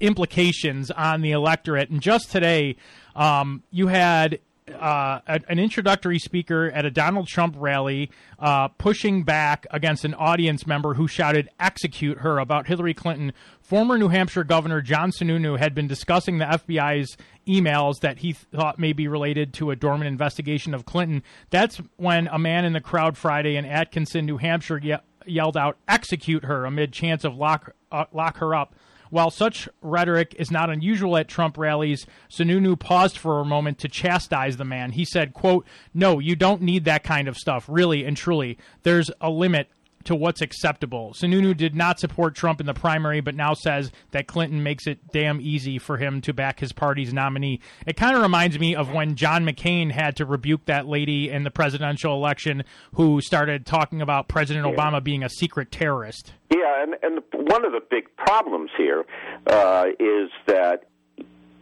implications on the electorate. And just today, um, you had uh, an introductory speaker at a Donald Trump rally uh, pushing back against an audience member who shouted, execute her, about Hillary Clinton. Former New Hampshire Governor John Sununu had been discussing the FBI's emails that he thought may be related to a dormant investigation of Clinton. That's when a man in the crowd Friday in Atkinson, New Hampshire, ye- yelled out, execute her, amid chants of lock, uh, lock her up. While such rhetoric is not unusual at Trump rallies, Sununu paused for a moment to chastise the man. He said, quote, No, you don't need that kind of stuff, really and truly. There's a limit to what's acceptable. Sununu did not support Trump in the primary, but now says that Clinton makes it damn easy for him to back his party's nominee. It kind of reminds me of when John McCain had to rebuke that lady in the presidential election who started talking about President
Yeah.
Obama being a secret terrorist.
Yeah, and and one of the big problems here uh, is that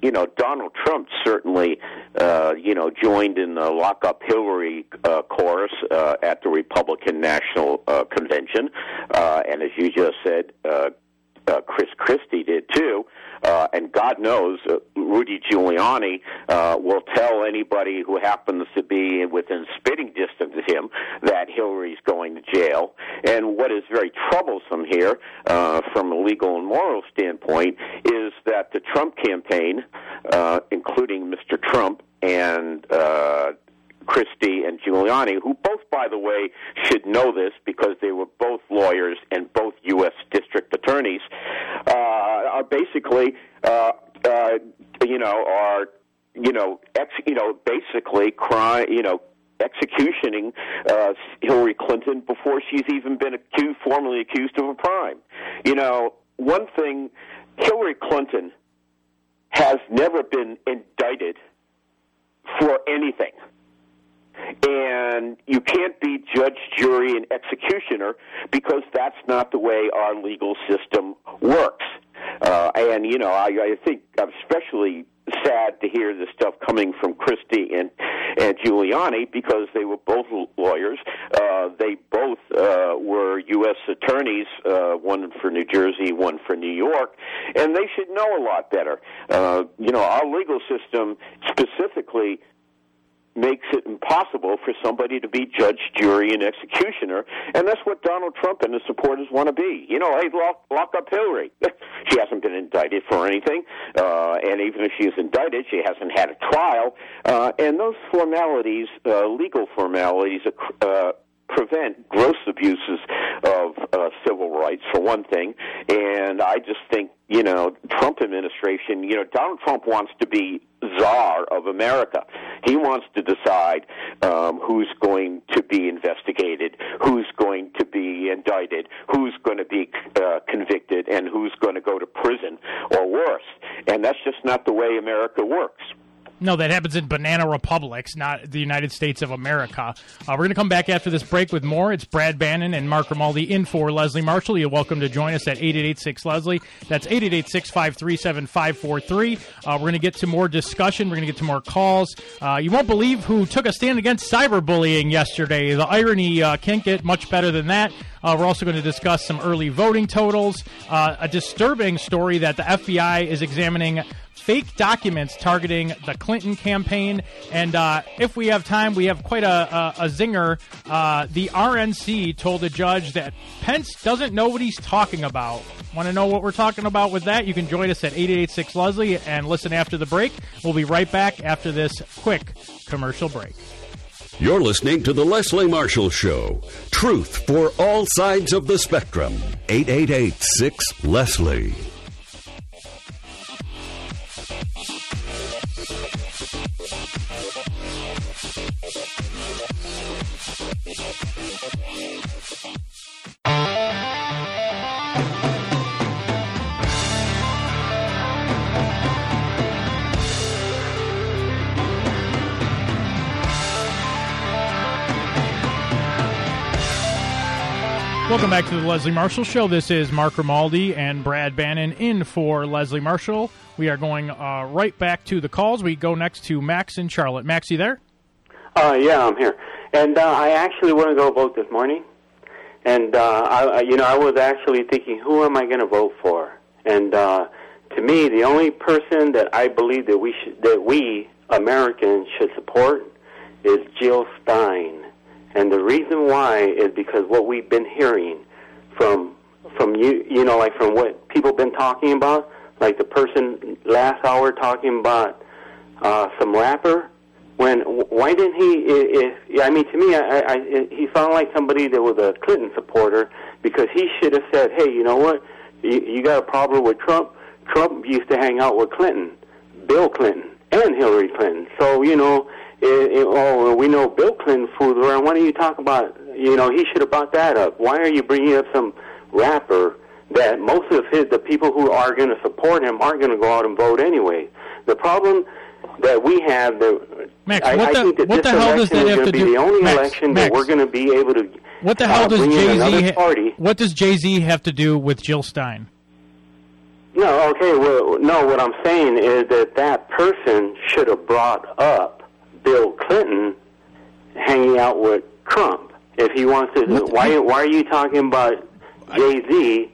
you know Donald Trump certainly uh, you know joined in the lock up Hillary uh, chorus uh, at the Republican National uh, Convention, uh, and as you just said. Uh, uh, Chris Christie did too, uh, and God knows uh, Rudy Giuliani uh, will tell anybody who happens to be within spitting distance of him that Hillary's going to jail. And what is very troublesome here, uh, from a legal and moral standpoint, is that the Trump campaign, uh, including Mr. Trump and uh, Christie and Giuliani, who both, by the way, should know this because they were both lawyers and both U.S. district attorneys, uh, are basically, uh, uh, you know, are you know, ex, you know, basically cry, you know, executioning uh, Hillary Clinton before she's even been accused, formally accused of a crime. You know, one thing, Hillary Clinton has never been indicted for anything and you can't be judge, jury, and executioner because that's not the way our legal system works. Uh, and you know, I, I think I'm especially sad to hear this stuff coming from Christie and and Giuliani because they were both lawyers. Uh, they both uh, were U.S. attorneys, uh, one for New Jersey, one for New York, and they should know a lot better. Uh, you know, our legal system specifically makes it impossible for somebody to be judge, jury, and executioner, and that's what Donald Trump and his supporters want to be. You know, hey, lock, lock up Hillary. she hasn't been indicted for anything, uh, and even if she is indicted, she hasn't had a trial, uh, and those formalities, uh, legal formalities, uh, prevent gross abuses of uh, civil rights for one thing. And i just think you know trump administration you know donald trump wants to be czar of america. He wants to decide um, who's going to be investigated who's going to be indicted who's going to be uh, convicted and who's going to go to prison or worse. And that's just not the way america works
No, that happens in banana republics, not the United States of America. Uh, we're going to come back after this break with more. It's Brad Bannon and Mark Grimaldi in for Leslie Marshall. You're welcome to join us at 8886 Leslie. That's 888 537 543. We're going to get to more discussion. We're going to get to more calls. Uh, you won't believe who took a stand against cyberbullying yesterday. The irony uh, can't get much better than that. Uh, we're also going to discuss some early voting totals, uh, a disturbing story that the FBI is examining fake documents targeting the Clinton campaign. And uh, if we have time, we have quite a, a, a zinger. Uh, the RNC told a judge that Pence doesn't know what he's talking about. Want to know what we're talking about with that? You can join us at 886 Leslie and listen after the break. We'll be right back after this quick commercial break.
You're listening to The Leslie Marshall Show. Truth for all sides of the spectrum. 8886 Leslie.
Welcome back to the Leslie Marshall Show. This is Mark Grimaldi and Brad Bannon in for Leslie Marshall. We are going uh, right back to the calls. We go next to Max in Charlotte. Max, you there?
Uh, yeah, I'm here, and uh, I actually want to go vote this morning. And uh, I, you know, I was actually thinking, who am I going to vote for? And uh, to me, the only person that I believe that we should, that we Americans should support is Jill Stein. And the reason why is because what we've been hearing from from you, you know, like from what people been talking about, like the person last hour talking about uh, some rapper. When why didn't he? If, if I mean, to me, I, I, he sounded like somebody that was a Clinton supporter because he should have said, "Hey, you know what? You, you got a problem with Trump? Trump used to hang out with Clinton, Bill Clinton, and Hillary Clinton. So you know, it, it, oh, we know Bill Clinton fooled around. Why don't you talk about? You know, he should have brought that up. Why are you bringing up some rapper that most of his the people who are going to support him aren't going to go out and vote anyway? The problem that we have, the,
Max,
I,
what
I
the-
think that
what
this
the hell does that have
going
to
be
do-
the only
Max,
election
Max.
that we're going to be able to.
What the
uh,
hell does Jay Z. What does Jay Z have to do with Jill Stein?
No, okay. Well, no. What I'm saying is that that person should have brought up Bill Clinton hanging out with Trump. If he wants to, why why are you talking about Jay Z?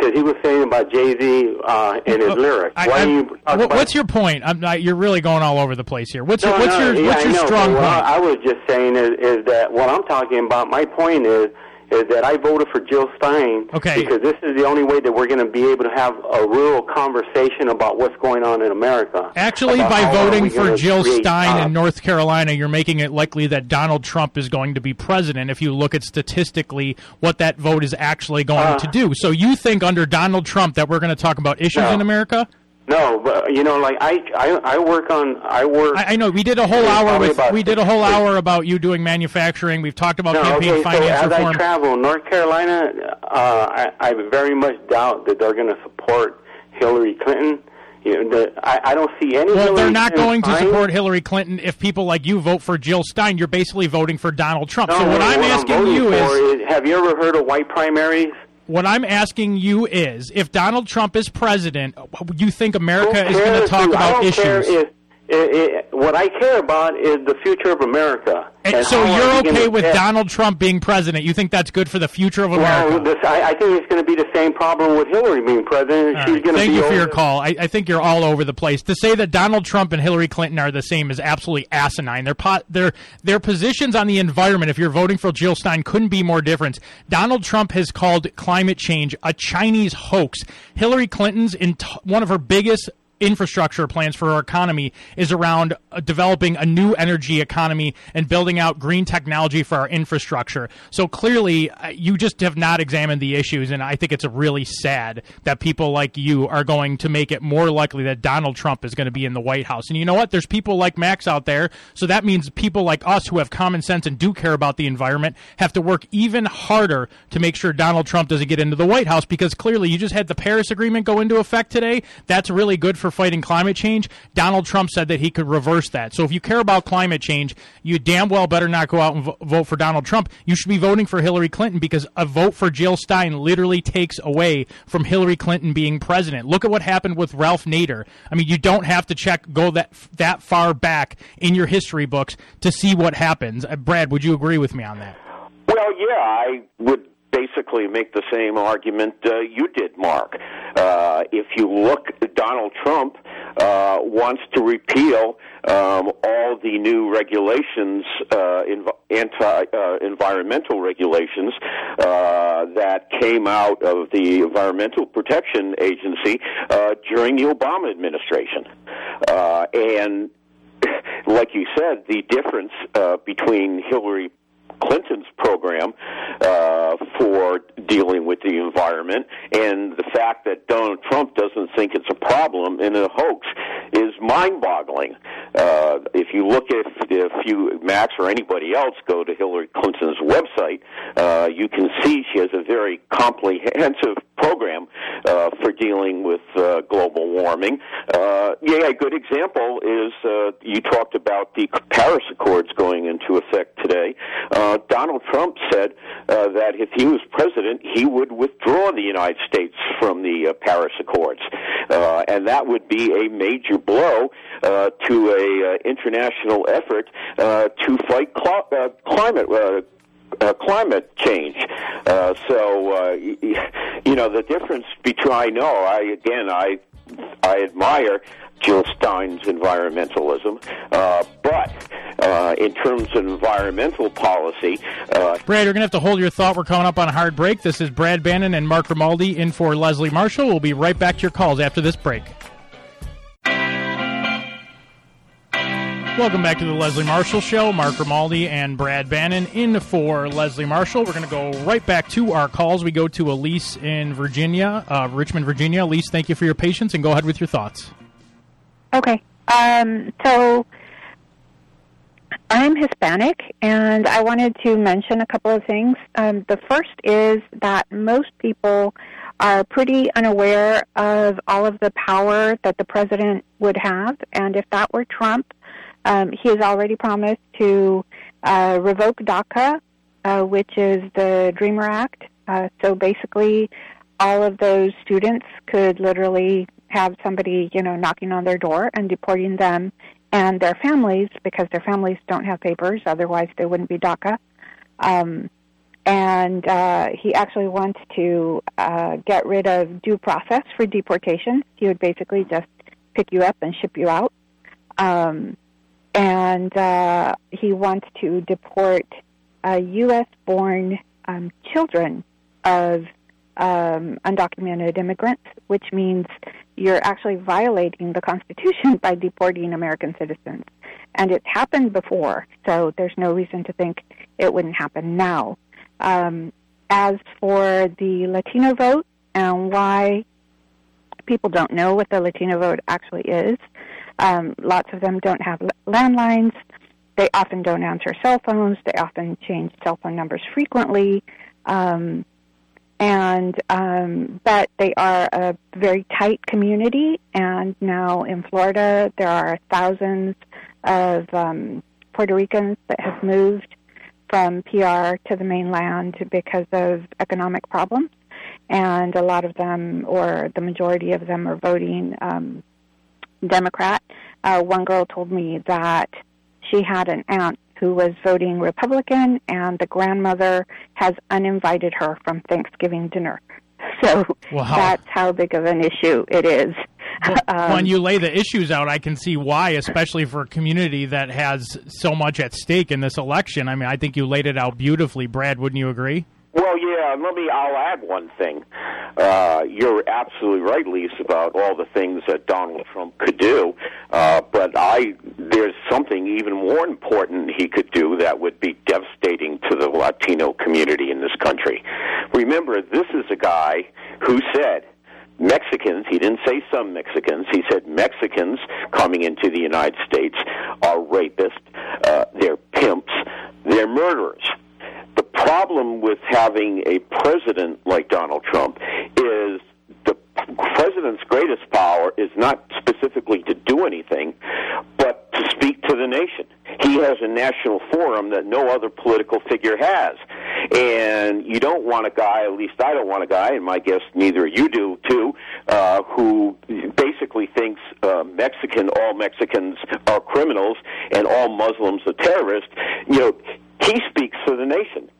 Because he was saying about Jay Z uh, in his lyrics.
I-
Why
I-
you talking
what- what's your point? I'm not, you're really going all over the place here. What's
no,
your what's
no,
your
yeah,
what's your strong point?
I was just saying is, is that what I'm talking about. My point is is that I voted for Jill Stein
Okay.
because this is the only way that we're going to be able to have a real conversation about what's going on in America.
Actually, by voting for Jill Stein
jobs.
in North Carolina, you're making it likely that Donald Trump is going to be president if you look at statistically what that vote is actually going
Uh,
to do. So you think under Donald Trump that we're going to talk about issues
No.
in America?
No, but you know, like I, I, I work on, I work.
I, I know we did a whole hour with
about
we did a whole hour about you doing manufacturing. We've talked about
no,
campaign
okay, so as
reform.
I travel, North Carolina, uh, I, I very much doubt that they're going to support Hillary Clinton. You know, the, I, I don't see any.
well,
Hillary
they're not
Clinton
going to support Hillary Clinton if people like you vote for Jill Stein. You're basically voting for Donald Trump.
No,
so what
no,
I'm
what
asking
voting
you is,
is, have you ever heard of white primaries?
What I'm asking you is, if Donald Trump is president, you think America is going to talk about issues?
if- i i what I care about is the future of America.
And
And
so you're okay with
get-
Donald Trump being president? You think that's good for the future of America?
Well, this, I, I think it's going to be the same problem with Hillary being president.
All
She's
right.
going to
Thank
be
you for your call. I, I think you're all over the place. To say that Donald Trump and Hillary Clinton are the same is absolutely asinine. Their po- their their positions on the environment, if you're voting for Jill Stein, couldn't be more different. Donald Trump has called climate change a Chinese hoax. Hillary Clinton's in t- one of her biggest infrastructure plans for our economy is around uh, developing a new energy economy and building out green technology for our infrastructure. So clearly, uh, you just have not examined the issues, and I think it's really sad that people like you are going to make it more likely that Donald Trump is going to be in the White House. And you know what? There's people like Max out there, so that means people like us who have common sense and do care about the environment have to work even harder to make sure Donald Trump doesn't get into the White House because clearly you just had the Paris Agreement go into effect today. That's really good for fighting climate change. Donald Trump said that he could reverse that. So if you care about climate change, you damn well better not go out and vo- vote for Donald Trump. You should be voting for Hillary Clinton because a vote for Jill Stein literally takes away from Hillary Clinton being president. Look at what happened with Ralph Nader. I mean, you don't have to check go that that far back in your history books to see what happens. Uh, Brad, would you agree with me on that?
Well, yeah, I would basically make the same argument uh, you did, Mark. Uh, if you look, Donald Trump uh, wants to repeal um, all the new regulations, uh, env- anti-environmental regulations uh, that came out of the Environmental Protection Agency uh, during the Obama administration, uh, and like you said, the difference uh, between Hillary Clinton's program uh, for dealing with the environment and the fact that Donald Trump doesn't think it's a problem and a hoax is mind-boggling. Uh, if you look at if you Max or anybody else go to Hillary Clinton's website, uh, you can see she has a very comprehensive program uh, for dealing with uh, global warming. Uh, yeah, a good example is uh, you talked about the Paris Accords going into effect today. Uh, Donald Trump said uh, that if he was president, he would withdraw the United States from the uh, Paris Accords, uh, and that would be a major blow uh, to a uh, international effort uh, to fight cl- uh, climate. Uh, uh, climate change. Uh, so uh, you know the difference between. I know. I again, I I admire Jill Stein's environmentalism, uh, but uh, in terms of environmental policy, uh,
Brad, you're going to have to hold your thought. We're coming up on a hard break. This is Brad Bannon and Mark Grimaldi in for Leslie Marshall. We'll be right back to your calls after this break. Welcome back to the Leslie Marshall Show. Mark Grimaldi and Brad Bannon in for Leslie Marshall. We're going to go right back to our calls. We go to Elise in Virginia, uh, Richmond, Virginia. Elise, thank you for your patience and go ahead with your thoughts.
Okay. Um, so I'm Hispanic, and I wanted to mention a couple of things. Um, the first is that most people are pretty unaware of all of the power that the president would have, and if that were Trump, um, he has already promised to uh, revoke DACA, uh, which is the Dreamer Act. Uh, so basically, all of those students could literally have somebody, you know, knocking on their door and deporting them and their families because their families don't have papers. Otherwise, they wouldn't be DACA. Um, and uh, he actually wants to uh, get rid of due process for deportation. He would basically just pick you up and ship you out. Um, and uh, he wants to deport uh, U.S. born um, children of um, undocumented immigrants, which means you're actually violating the Constitution by deporting American citizens. And it's happened before, so there's no reason to think it wouldn't happen now. Um, as for the Latino vote and why people don't know what the Latino vote actually is, um, lots of them don't have landlines. They often don't answer cell phones. They often change cell phone numbers frequently. Um, and um, but they are a very tight community. And now in Florida, there are thousands of um, Puerto Ricans that have moved from PR to the mainland because of economic problems, and a lot of them, or the majority of them, are voting um, Democrat. Uh, one girl told me that she had an aunt who was voting Republican, and the grandmother has uninvited her from Thanksgiving dinner. So
wow.
that's how big of an issue it is.
Well,
um,
when you lay the issues out, I can see why, especially for a community that has so much at stake in this election. I mean, I think you laid it out beautifully, Brad. Wouldn't you agree?
Well, yeah. Let me. I'll add one thing. Uh, you're absolutely right, Lisa, about all the things that Donald Trump could do. Uh, but I, there's something even more important he could do that would be devastating to the Latino community in this country. Remember, this is a guy who said. Mexicans, he didn't say some Mexicans, he said Mexicans coming into the United States are rapists, uh, they're pimps, they're murderers problem with having a president like Donald Trump is the president's greatest power is not specifically to do anything, but to speak to the nation. He has a national forum that no other political figure has. And you don't want a guy, at least I don't want a guy, and my guess neither you do too, uh, who basically thinks uh, Mexican, all Mexicans are criminals and all Muslims are terrorists. You know, he speaks for the nation.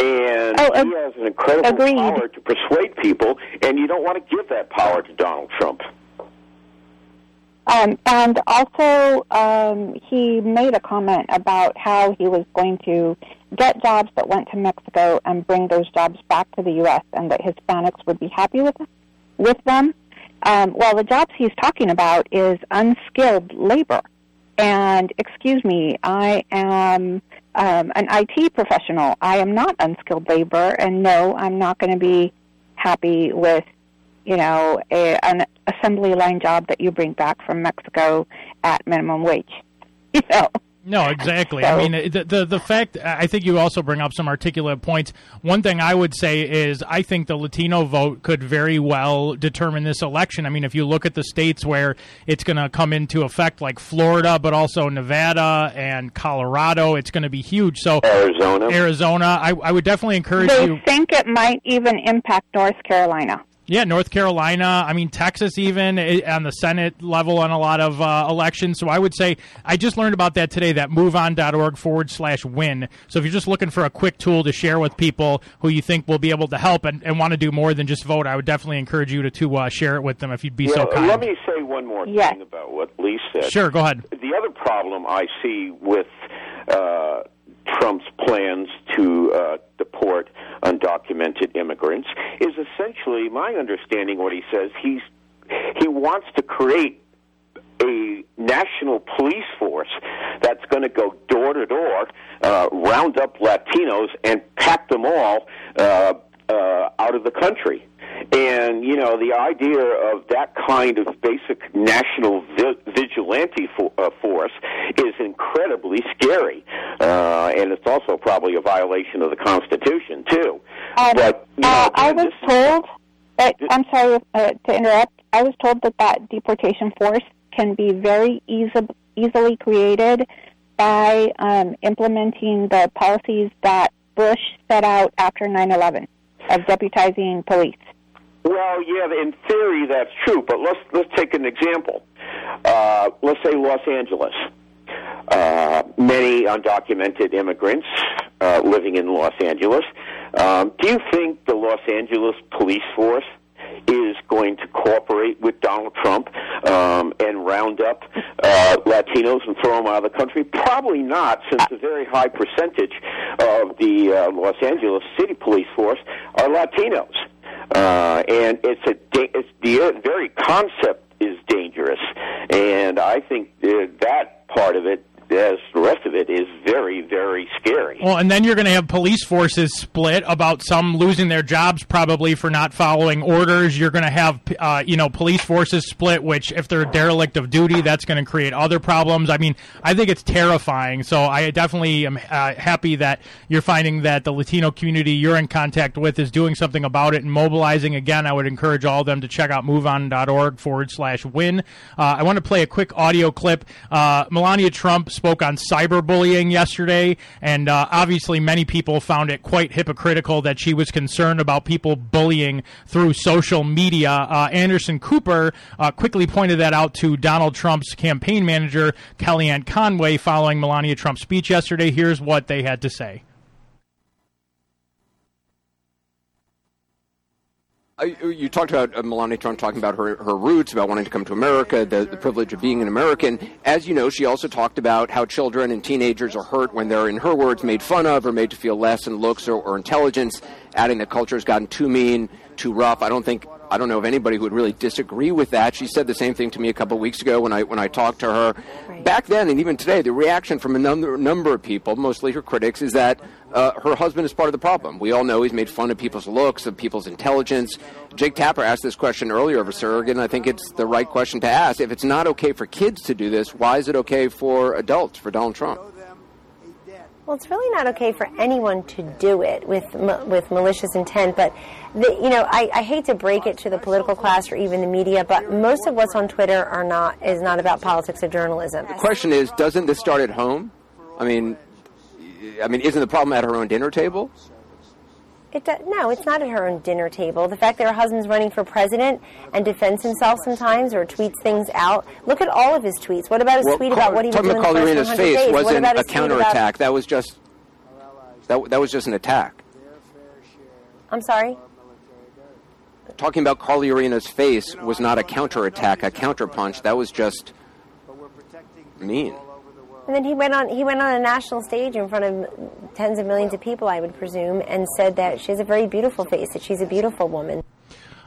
And
Oh, ag-
he has an incredible
agreed.
power to persuade people, and you don't want to give that power to Donald Trump.
Um, and also, um, he made a comment about how he was going to get jobs that went to Mexico and bring those jobs back to the U.S. and that Hispanics would be happy with with them. Um, well, the jobs he's talking about is unskilled labor. And excuse me, I am um, an IT professional. I am not unskilled labor, and no, I'm not going to be happy with you know, a, an assembly line job that you bring back from Mexico at minimum wage. You know.
No, exactly. I mean, the, the the fact I think you also bring up some articulate points. One thing I would say is I think the Latino vote could very well determine this election. I mean, if you look at the states where it's going to come into effect, like Florida, but also Nevada and Colorado, it's going to be huge. So
Arizona,
Arizona, I, I would definitely encourage you.
They
you.
think it might even impact North Carolina.
Yeah, North Carolina. I mean, Texas, even eh, on the Senate level on a lot of uh, elections. So I would say I just learned about that today. That moveon.org forward slash win. So if you're just looking for a quick tool to share with people who you think will be able to help and, and want to do more than just vote, I would definitely encourage you to, to uh, share it with them if you'd be so kind.
Let me say one more
Yes.
thing about what Lee said.
Sure, go ahead.
The other problem I see with uh, Trump's plans to uh, deport undocumented immigrants is essentially my understanding. What he says he's he wants to create a national police force that's going to go door to door, uh, round up Latinos, and pack them all uh, uh, out of the country. And you know the idea of that kind of basic national vi- vigilante fo- uh, force is incredibly scary, uh, and it's also probably a violation of the Constitution too.
Um,
but you know,
uh, I was
this-
told that I'm sorry uh, to interrupt. I was told that that deportation force can be very easy, easily created by um, implementing the policies that Bush set out after 9/11 of deputizing police.
Well, yeah, in theory that's true, but let's let's take an example. Uh, let's say Los Angeles. Uh, many undocumented immigrants uh, living in Los Angeles. Um, do you think the Los Angeles police force is going to cooperate with Donald Trump um, and round up uh, Latinos and throw them out of the country? Probably not, since a very high percentage of the uh, Los Angeles City Police Force are Latinos, uh, and it's a da- it's the very concept is dangerous, and I think uh, that part of it, as the rest of it, is very very scary.
Well, and then you're going to have police forces split about some losing their jobs probably for not following orders. You're going to have, uh, you know, police forces split, which if they're derelict of duty, that's going to create other problems. I mean, I think it's terrifying. So I definitely am uh, happy that you're finding that the Latino community you're in contact with is doing something about it and mobilizing. Again, I would encourage all of them to check out moveon.org forward slash win. Uh, I want to play a quick audio clip. Uh, Melania Trump spoke on cyberbullying yesterday, and uh, obviously many people found it quite hypocritical that she was concerned about people bullying through social media. Uh, Anderson Cooper uh, quickly pointed that out to Donald Trump's campaign manager, Kellyanne Conway, following Melania Trump's speech yesterday. Here's what they had to say.
Uh, You talked about uh, Melania Trump talking about her, her roots, about wanting to come to America, the, the privilege of being an American. As you know, she also talked about how children and teenagers are hurt when they're, in her words, made fun of or made to feel less in looks or, or intelligence, adding that culture has gotten too mean, too rough. I don't think I don't know of anybody who would really disagree with that. She said the same thing to me a couple of weeks ago when I when I talked to her. Back then and even today, the reaction from a number number of people, mostly her critics, is that uh, her husband is part of the problem. We all know he's made fun of people's looks, of people's intelligence. Jake Tapper asked this question earlier of a surrogate, and I think it's the right question to ask. If it's not okay for kids to do this, why is it okay for adults, for Donald Trump?
Well, it's really not okay for anyone to do it with with malicious intent. But the, you know, I, I hate to break it to the political class or even the media, but most of what's on Twitter are not is not about politics or journalism.
The question is, doesn't this start at home? I mean, I mean, isn't the problem at her own dinner table?
It do, no, it's not at her own dinner table. The fact that her husband's running for president and defends himself sometimes or tweets things out. Look at all of his tweets. What about his
Well,
tweet about what he was
talking
doing
about
first
Reina's
100
face
days?
Wasn't
about
a
about-
counterattack. That was just that, that was just an attack.
I'm sorry.
Talking about Carly Fiorina's face was not a counterattack, a counterpunch. That was just mean.
And then he went on he went on a national stage in front of tens of millions of people, I would presume, and said that she has a very beautiful face, that she's a beautiful woman.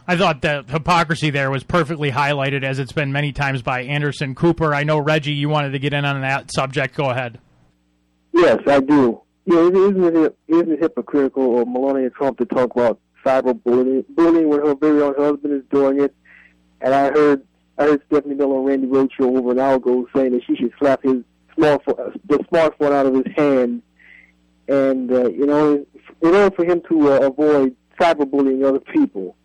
I thought the hypocrisy there was perfectly highlighted, as it's been many times by Anderson Cooper. I know Reggie, you wanted to get in on that subject. Go ahead.
Yes, I do. Yeah, it isn't it isn't it hypocritical of Melania Trump to talk about cyberbullying bullying when her very own husband is doing it? And I heard I heard Stephanie Miller on Randi Rhodes Show over an hour ago saying that she should slap his the smartphone out of his hand, and uh, you know, in order for him to uh, avoid cyberbullying other people.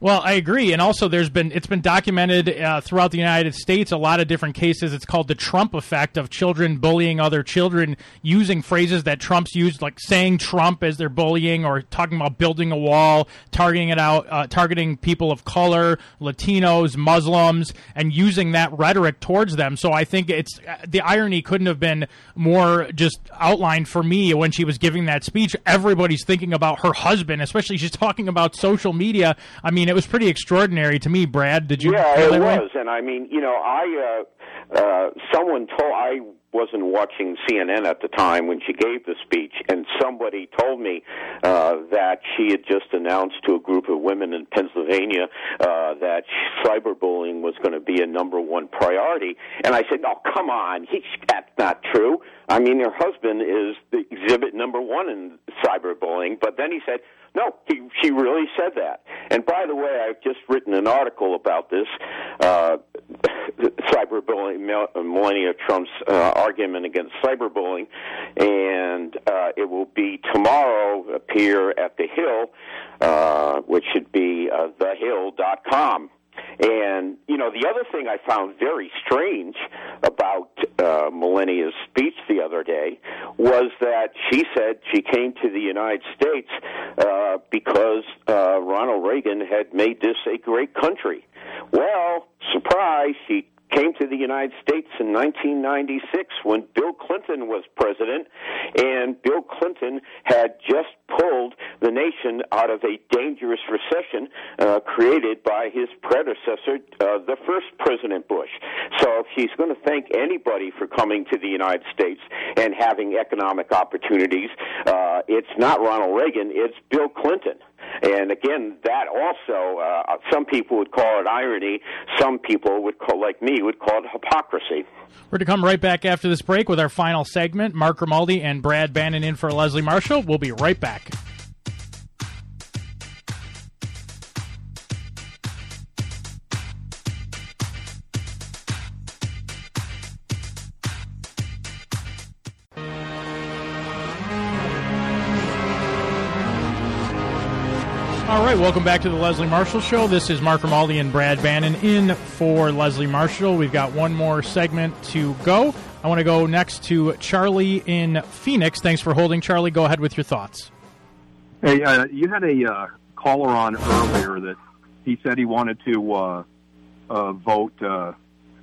Well, I agree, and also there's been it's been documented uh, throughout the United States a lot of different cases. It's called the Trump effect of children bullying other children using phrases that Trump's used, like saying Trump as they're bullying, or talking about building a wall, targeting it out, uh, targeting people of color, Latinos, Muslims, and using that rhetoric towards them. So I think it's uh, the irony couldn't have been more just outlined for me when she was giving that speech. Everybody's thinking about her husband, especially she's talking about social media. I mean, it was pretty extraordinary to me. Brad, did you?
Yeah, it
that way?
was, and I mean, you know, I uh, uh, someone told I wasn't watching CNN at the time when she gave the speech, and somebody told me uh, that she had just announced to a group of women in Pennsylvania uh, that cyberbullying was going to be a number one priority. And I said, "Oh, come on, he, that's not true." I mean, her husband is the exhibit number one in cyberbullying. But then he said, no, he, she really said that. And by the way, I've just written an article about this uh, cyberbullying, Melania Trump's uh, argument against cyberbullying, and uh, it will be tomorrow. Appear at the Hill, uh, which should be uh, thehill.com. And you know, the other thing I found very strange about uh, Melania's speech the other day was that she said she came to the United States uh, because uh, Ronald Reagan had made this a great country. Well, surprise, she came to the United States in 1996 when Bill Clinton was president, and Bill Clinton had just pulled the nation out of a dangerous recession uh, created by his predecessor, uh, the first President Bush. So if she's going to thank anybody for coming to the United States and having economic opportunities, uh, it's not Ronald Reagan, it's Bill Clinton. And again, that also, uh, some people would call it irony. Some people would call, like me, would call it hypocrisy.
We're to come right back after this break with our final segment. Mark Grimaldi and Brad Bannon in for Leslie Marshall. We'll be right back. All right, welcome back to the Leslie Marshall Show. This is Mark Grimaldi and Brad Bannon in for Leslie Marshall. We've got one more segment to go. I want to go next to Charlie in Phoenix. Thanks for holding, Charlie. Go ahead with your thoughts.
Hey, uh, you had a uh, caller on earlier that he said he wanted to uh, uh vote uh,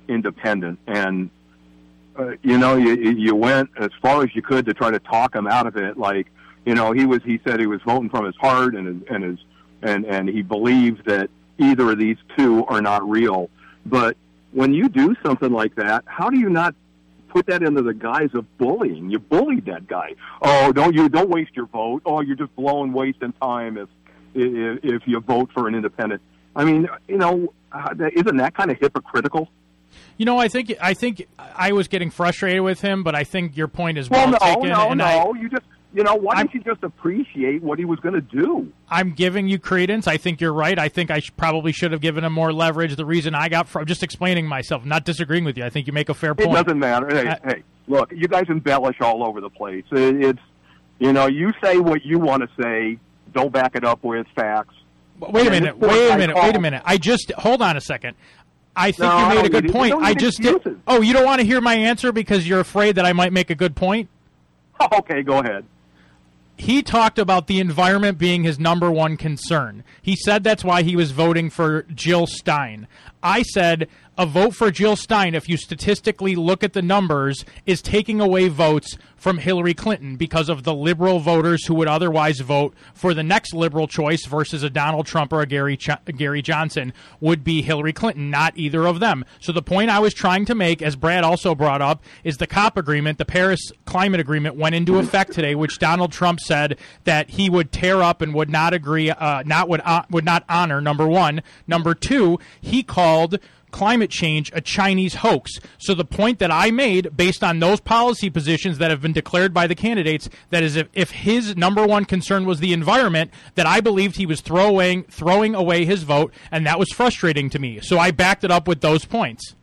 independent, and uh, you know, you, you went as far as you could to try to talk him out of it. Like, you know, he was he said he was voting from his heart and his, and his and and he believes that either of these two are not real. But when you do something like that, how do you not put that into the guise of bullying? You bullied that guy. Oh, don't you don't waste your vote. Oh, you're just blowing wasting time if if, if you vote for an independent. I mean, you know, uh, isn't that kind of hypocritical?
You know, I think I think I was getting frustrated with him, but I think your point is well,
well
no, taken.
No, no,
I,
you just you know, why don't you just appreciate what he was going to do?
I'm giving you credence. I think you're right. I think I sh- probably should have given him more leverage. The reason I got, from, just explaining myself, not disagreeing with you. I think you make a fair point.
It doesn't matter. Hey, uh, hey, look, you guys embellish all over the place. It's, you know, you say what you want to say. Don't back it up with facts.
Wait a minute. Wait a minute. Wait a minute. I just hold on a second. I think
no,
you made a good point. I just
excuses.
did. Oh, you don't want to hear my answer because you're afraid that I might make a good point.
Okay, go ahead
he talked about the environment being his number one concern. He said that's why he was voting for Jill Stein. I said a vote for Jill Stein, if you statistically look at the numbers, is taking away votes from Hillary Clinton because of the liberal voters who would otherwise vote for the next liberal choice versus a Donald Trump or a Gary Ch- Gary Johnson would be Hillary Clinton, not either of them. So the point I was trying to make, as Brad also brought up, is the COP agreement, the Paris Climate Agreement, went into effect today, which Donald Trump said that he would tear up and would not agree, uh, not would uh, would not honor. Number one, number two, he called climate change a Chinese hoax. So the point that I made, based on those policy positions that have been declared by the candidates, that is, if, if his number one concern was the environment, that I believed he was throwing throwing away his vote, and that was frustrating to me. So I backed it up with those points.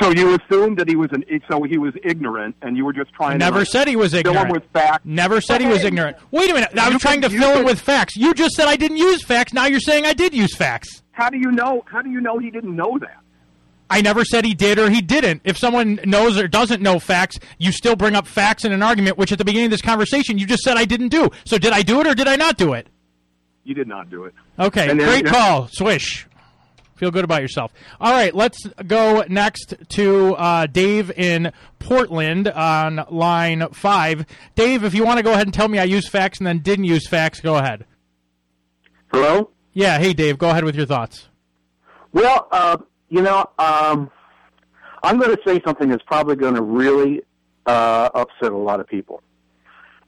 So you assumed that he was an so he was ignorant, and you were just trying.
Never
to
said he was
fill
ignorant.
him with facts.
Never said he was ignorant. Wait a minute. I was
You
trying to fill him with facts. You just said I didn't use facts. Now you're saying I did use facts.
How do you know? How do you know he didn't know that?
I never said he did or he didn't. If someone knows or doesn't know facts, you still bring up facts in an argument, which at the beginning of this conversation you just said I didn't do. So did I do it or did I not do it?
You did not do it.
Okay,
And then-
great call. Swish. Feel good about yourself. All right, let's go next to uh, Dave in Portland on line five. Dave, if you want to go ahead and tell me I used facts and then didn't use facts, go ahead.
Hello?
Yeah, hey Dave, go ahead with your thoughts.
Well, uh, you know, um, I'm going to say something that's probably going to really uh, upset a lot of people,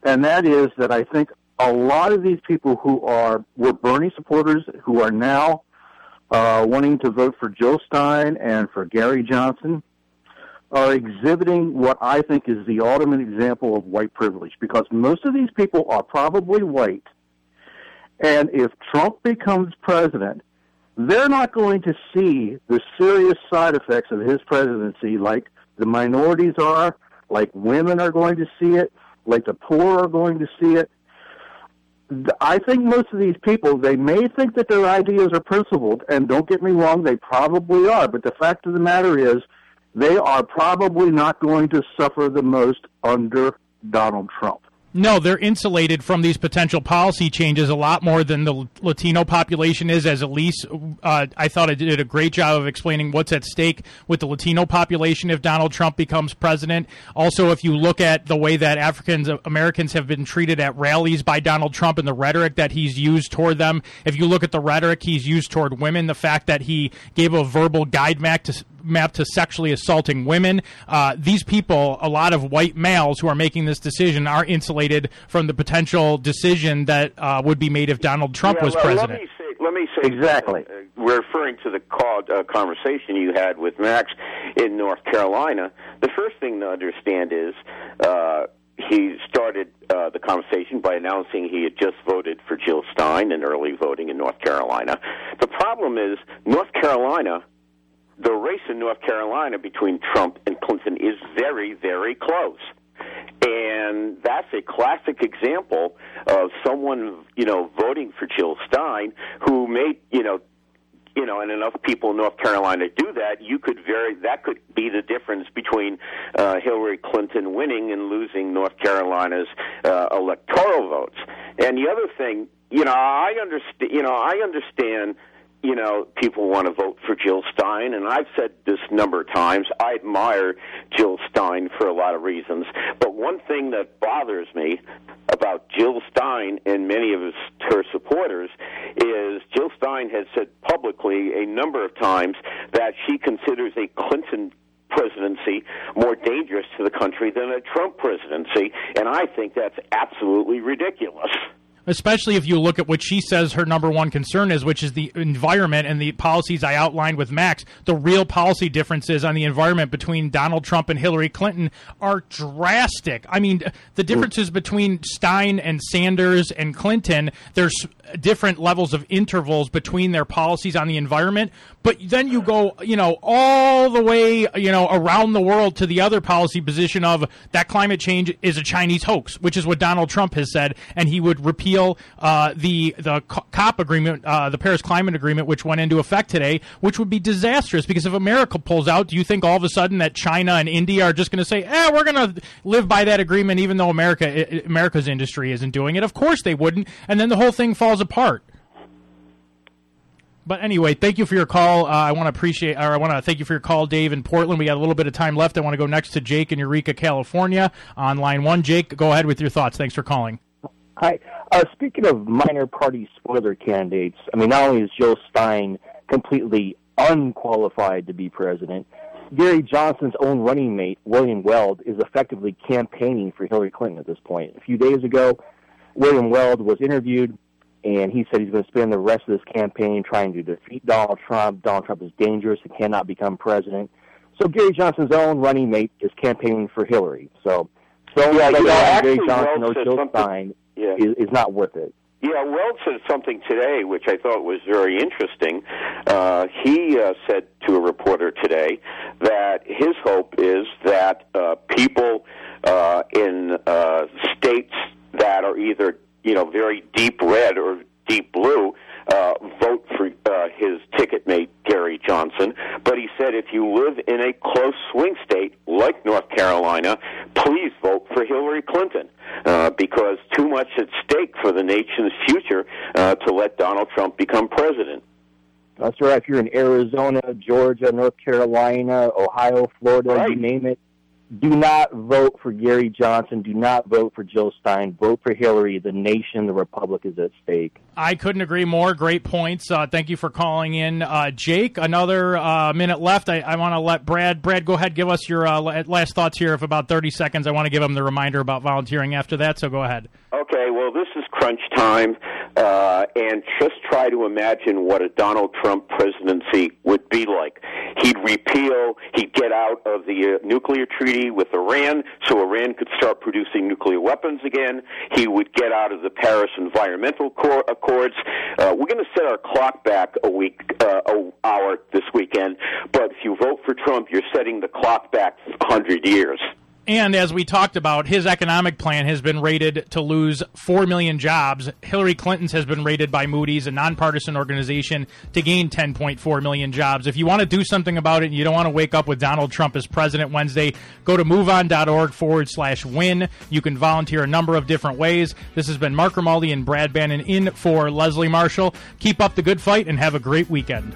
and that is that I think a lot of these people who are were Bernie supporters who are now uh, wanting to vote for Jill Stein and for Gary Johnson are exhibiting what I think is the ultimate example of white privilege because most of these people are probably white. And if Trump becomes president, they're not going to see the serious side effects of his presidency like the minorities are, like women are going to see it, like the poor are going to see it. I think most of these people, they may think that their ideas are principled, and don't get me wrong, they probably are, but the fact of the matter is, they are probably not going to suffer the most under Donald Trump.
No, they're insulated from these potential policy changes a lot more than the Latino population is. As Elise, uh, I thought I did a great job of explaining what's at stake with the Latino population if Donald Trump becomes president. Also, if you look at the way that African Americans have been treated at rallies by Donald Trump and the rhetoric that he's used toward them, if you look at the rhetoric he's used toward women, the fact that he gave a verbal guide map to map to sexually assaulting women. Uh, these people, a lot of white males who are making this decision, are insulated from the potential decision that uh, would be made if Donald Trump
Yeah,
was
well,
president.
Let me say, let me say
exactly.
Uh, we're referring to the call, uh, conversation you had with Max in North Carolina. The first thing to understand is uh, he started uh, the conversation by announcing he had just voted for Jill Stein in early voting in North Carolina. The problem is North Carolina. The race in North Carolina between Trump and Clinton is very, very close. And that's a classic example of someone, you know, voting for Jill Stein who made, you know, you know, and enough people in North Carolina do that, you could very that could be the difference between uh, Hillary Clinton winning and losing North Carolina's uh, electoral votes. And the other thing, you know, I understand. You know, I understand. You know, people want to vote for Jill Stein, and I've said this number of times. I admire Jill Stein for a lot of reasons, but one thing that bothers me about Jill Stein and many of his, her supporters is Jill Stein has said publicly a number of times that she considers a Clinton presidency more dangerous to the country than a Trump presidency, and I think that's absolutely ridiculous.
Especially if you look at what she says her number one concern is, which is the environment and the policies I outlined with Max. The real policy differences on the environment between Donald Trump and Hillary Clinton are drastic. I mean, the differences between Stein and Sanders and Clinton, there's different levels of intervals between their policies on the environment. But then you go, you know, all the way, you know, around the world to the other policy position of that climate change is a Chinese hoax, which is what Donald Trump has said, and he would repeal uh, the the COP agreement, uh, the Paris Climate Agreement, which went into effect today, which would be disastrous because if America pulls out, do you think all of a sudden that China and India are just going to say, "Eh, we're going to live by that agreement," even though America America's industry isn't doing it? Of course they wouldn't, and then the whole thing falls apart. But anyway, thank you for your call. Uh, I want to appreciate, or I want to thank you for your call, Dave, in Portland. We got a little bit of time left. I want to go next to Jake in Eureka, California, on line one. Jake, go ahead with your thoughts. Thanks for calling.
Hi. Uh, speaking of minor party spoiler candidates, I mean, not only is Joe Stein completely unqualified to be president, Gary Johnson's own running mate, William Weld, is effectively campaigning for Hillary Clinton at this point. A few days ago, William Weld was interviewed, and he said he's going to spend the rest of this campaign trying to defeat Donald Trump. Donald Trump is dangerous and cannot become president. So Gary Johnson's own running mate is campaigning for Hillary. So, so
Yeah, you know,
Gary Johnson or
something-
Stein
Yeah.
is, is not worth it.
Yeah, Weld said something today which I thought was very interesting. Uh, he uh, said to a reporter today that his hope is that uh, people uh, in uh, states that are either you know very deep red or deep blue uh, vote for uh, his ticket mate Gary Johnson. But he said if you live in a close swing state like North Carolina, please vote for Hillary Clinton uh, because too much at stake for the nation's future uh, to let Donald Trump become president.
That's right. If you're in Arizona, Georgia, North Carolina, Ohio, Florida, you name it, do not vote for Gary Johnson. Do not vote for Jill Stein. Vote for Hillary. The nation, the republic is at stake.
I couldn't agree more. Great points. Uh, thank you for calling in, uh, Jake. Another uh, minute left. I, I want to let Brad. Brad, go ahead. Give us your uh, last thoughts here. Of about thirty seconds, I want to give him the reminder about volunteering after that. So go ahead.
Okay. Well, this is crunch time, uh, and just try to imagine what a Donald Trump presidency would be like. He'd repeal. He'd get out of the uh, nuclear treaty with Iran, so Iran could start producing nuclear weapons again. He would get out of the Paris Environmental Accords. Uh, we're going to set our clock back a week, uh, a hour this weekend. But if you vote for Trump, you're setting the clock back 100 years.
And as we talked about, his economic plan has been rated to lose 4 million jobs. Hillary Clinton's has been rated by Moody's, a nonpartisan organization, to gain 10.4 million jobs. If you want to do something about it and you don't want to wake up with Donald Trump as president Wednesday, go to moveon.org forward slash win. You can volunteer a number of different ways. This has been Mark Grimaldi and Brad Bannon in for Leslie Marshall. Keep up the good fight and have a great weekend.